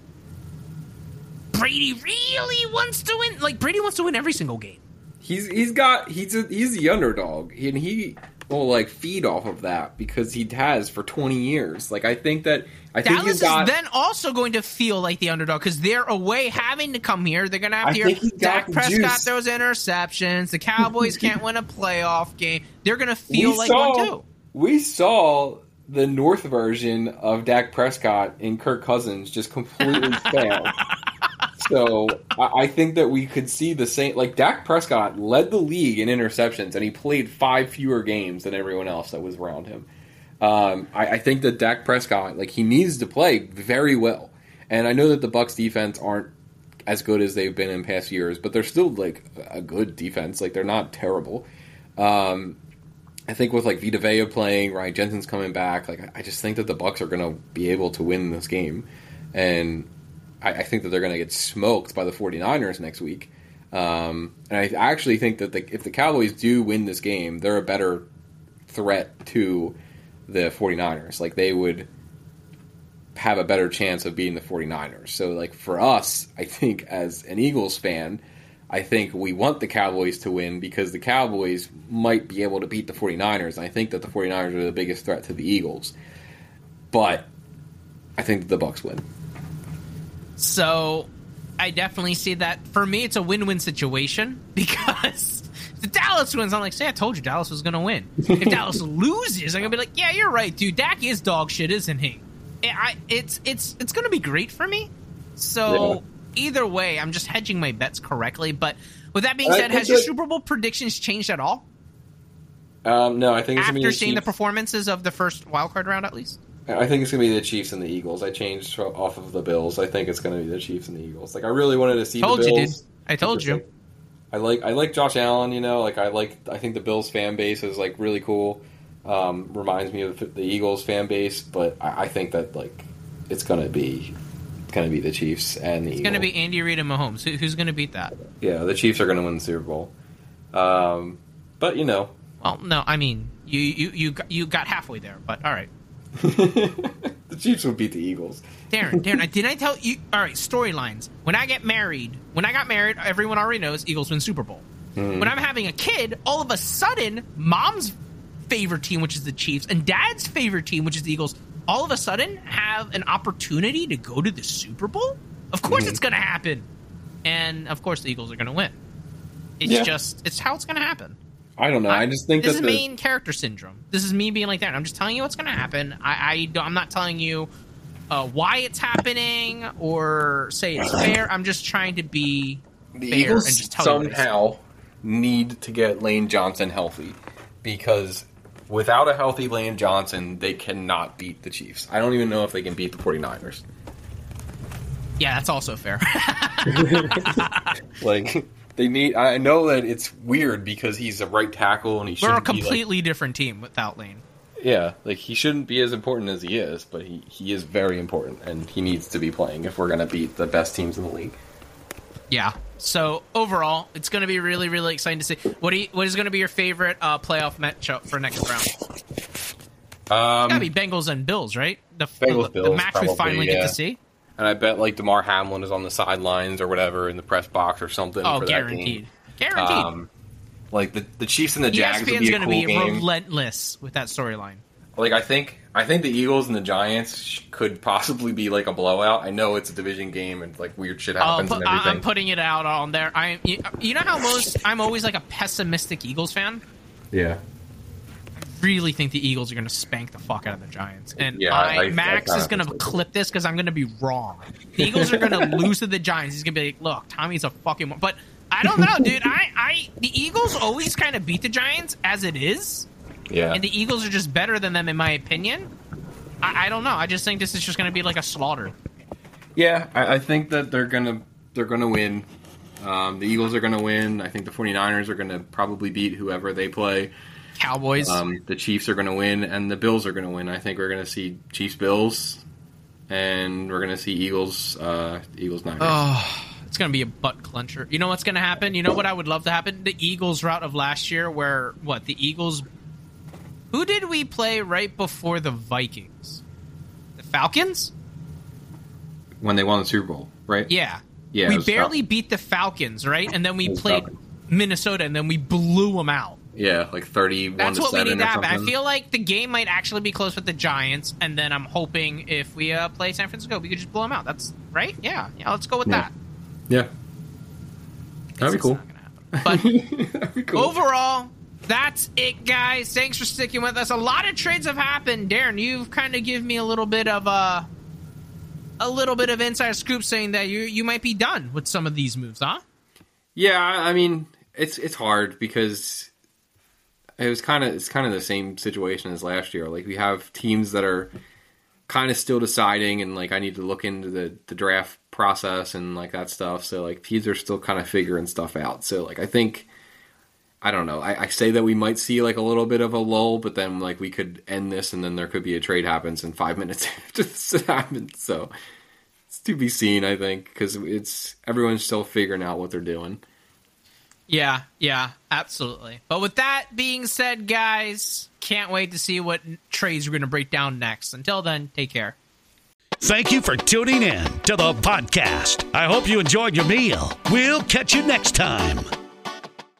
Brady really wants to win. Like Brady wants to win every single game. He's he's got he's a, he's the underdog, and he will like feed off of that because he has for twenty years. Like I think that I Dallas got. is then also going to feel like the underdog because they're away having to come here. They're going to have to hear Dak Prescott juice. throws interceptions. The Cowboys can't win a playoff game. They're going to feel we like saw one too. we saw the North version of Dak Prescott and Kirk Cousins just completely <laughs> fail. So I think that we could see the same. Like Dak Prescott led the league in interceptions, and he played five fewer games than everyone else that was around him. Um, I, I think that Dak Prescott, like he needs to play very well, and I know that the Bucks defense aren't as good as they've been in past years, but they're still like a good defense. Like they're not terrible. Um, I think with like Vita Vea playing, Ryan Jensen's coming back. Like I just think that the Bucks are going to be able to win this game, and I, I think that they're going to get smoked by the 49ers next week. Um, and I actually think that the, if the Cowboys do win this game, they're a better threat to the 49ers. Like they would have a better chance of beating the 49ers. So like for us, I think as an Eagles fan, I think we want the Cowboys to win because the Cowboys might be able to beat the 49ers. And I think that the 49ers are the biggest threat to the Eagles. But I think the Bucks win. So I definitely see that. For me, it's a win-win situation <laughs> because the Dallas wins, I'm like, say, I told you Dallas was going to win. If Dallas <laughs> loses, I'm going to be like, yeah, you're right, dude. Dak is dog shit, isn't he? I, it's it's it's going to be great for me. So Yeah. either way, I'm just hedging my bets correctly. But with that being I said, has your Super Bowl predictions changed at all Um, no, I think it's gonna be after seeing the performances of the first wild card round, at least? I think it's gonna be the Chiefs and the Eagles. I changed off of the Bills. I think it's gonna be the Chiefs and the Eagles. Like I really wanted to see Told the you, Bills. dude. I told you. I like I like Josh Allen. You know, like I like I think the Bills fan base is like really cool. Um, reminds me of the Eagles fan base, but I, I think that like it's gonna be gonna be the Chiefs and the It's Eagles. going to be Andy Reid and Mahomes. Who, who's going to beat that? yeah, the Chiefs are gonna win the Super Bowl. Um, but you know, Well, no, I mean you you you got, you got halfway there, but all right. <laughs> the Chiefs would beat the Eagles. Darren, Darren, I- <laughs> didn't I tell you? All right, storylines. When I get married, when I got married, everyone already knows Eagles win Super Bowl. Hmm. When I'm having a kid, all of a sudden, mom's favorite team, which is the Chiefs, and dad's favorite team, which is the Eagles, all of a sudden have an opportunity to go to the Super Bowl. Of course, Hmm. it's going to happen, and of course, the Eagles are going to win. It's Yeah. just it's how it's going to happen. I don't know. I, just think this that is the, main character syndrome. This is me being like that. I'm just telling you what's going to happen. I, I don't- I'm not telling you uh, why it's happening or say it's <clears throat> fair. I'm just trying to be the fair Eagles and just tell you what it is. somehow need to get Lane Johnson healthy because without a healthy Lane Johnson, they cannot beat the Chiefs. I don't even know if they can beat the 49ers. Yeah, that's also fair. <laughs> <laughs> Like they need I know that it's weird because he's a right tackle and he We're a shouldn't be, like- completely different team without Lane. yeah, like he shouldn't be as important as he is, but he, he is very important and he needs to be playing if we're gonna beat the best teams in the league. Yeah. So overall, it's going to be really, really exciting to see. What do you, what is going to be your favorite uh, playoff matchup for next round? Um, Got to be Bengals and Bills, right? The, Bengals, the, the match we probably, finally get to see. And I bet like Damar Hamlin is on the sidelines or whatever in the press box or something. Oh, for guaranteed, That game. guaranteed. Um, like the the Chiefs and the Jags would be a going to cool be game. relentless with that storyline. like I think I think the Eagles and the Giants sh- could possibly be like a blowout. I know it's a division game and like weird shit Oh, happens put, and I- everything. I'm putting it out on there. I, you, you know how most I'm always like a pessimistic Eagles fan. yeah, Really think the Eagles are going to spank the fuck out of the Giants, and Yeah, I, I- I Max kinda is going to clip this because I'm going to be wrong. The Eagles are going <laughs> to lose to the Giants. He's going to be like, "Look, Tommy's a fucking," mo-" but I don't know, dude. I, I, the Eagles always kind of beat the Giants as it is, yeah. and the Eagles are just better than them in my opinion. I, I don't know. I just think this is just going to be like a slaughter. Yeah, I, I think that they're gonna they're gonna win. Um, the Eagles are gonna win. I think the 49ers are gonna probably beat whoever they play. Cowboys. Um, the Chiefs are gonna win, and the Bills are gonna win. I think we're gonna see Chiefs Bills, and we're gonna see Eagles uh, Eagles Niners. Oh, it's going to be a butt clencher. You know what's going to happen? You know what I would love to happen? The Eagles route of last year, where what the Eagles? Who did we play right before the Vikings? The Falcons? When they won the Super Bowl, right? Yeah, Yeah, We barely Falcons. beat the Falcons, right? And then we played Falcons. Minnesota, and then we blew them out. Yeah, like thirty-one That's to what we need to or happen. I feel like the game might actually be close with the Giants, and then I'm hoping if we uh, play San Francisco, we could just blow them out. That's right. Yeah, yeah. Let's go with Yeah. that. yeah, that'd be cool. not. But <laughs> that'd be cool. overall, that's it, guys. Thanks for sticking with us. A lot of trades have happened. Darren, you've kind of given me a little bit of a a little bit of inside scoop saying that you you might be done with some of these moves, huh? Yeah, I mean, it's it's hard because it was kind of it's kind of the same situation as last year. Like we have teams that are kind of still deciding, and like I need to look into the the draft process and like that stuff. So like teams are still kind of figuring stuff out. So like I think. I don't know. I, I say that we might see like a little bit of a lull, but then like we could end this, and then there could be a trade happens in five <laughs> minutes after this <laughs> happens. So it's to be seen, I think, because it's everyone's still figuring out what they're doing. Yeah, yeah, absolutely. But with that being said, guys, can't wait to see what trades we're going to break down next. Until then, take care. Thank you for tuning in to the podcast. I hope you enjoyed your meal. We'll catch you next time.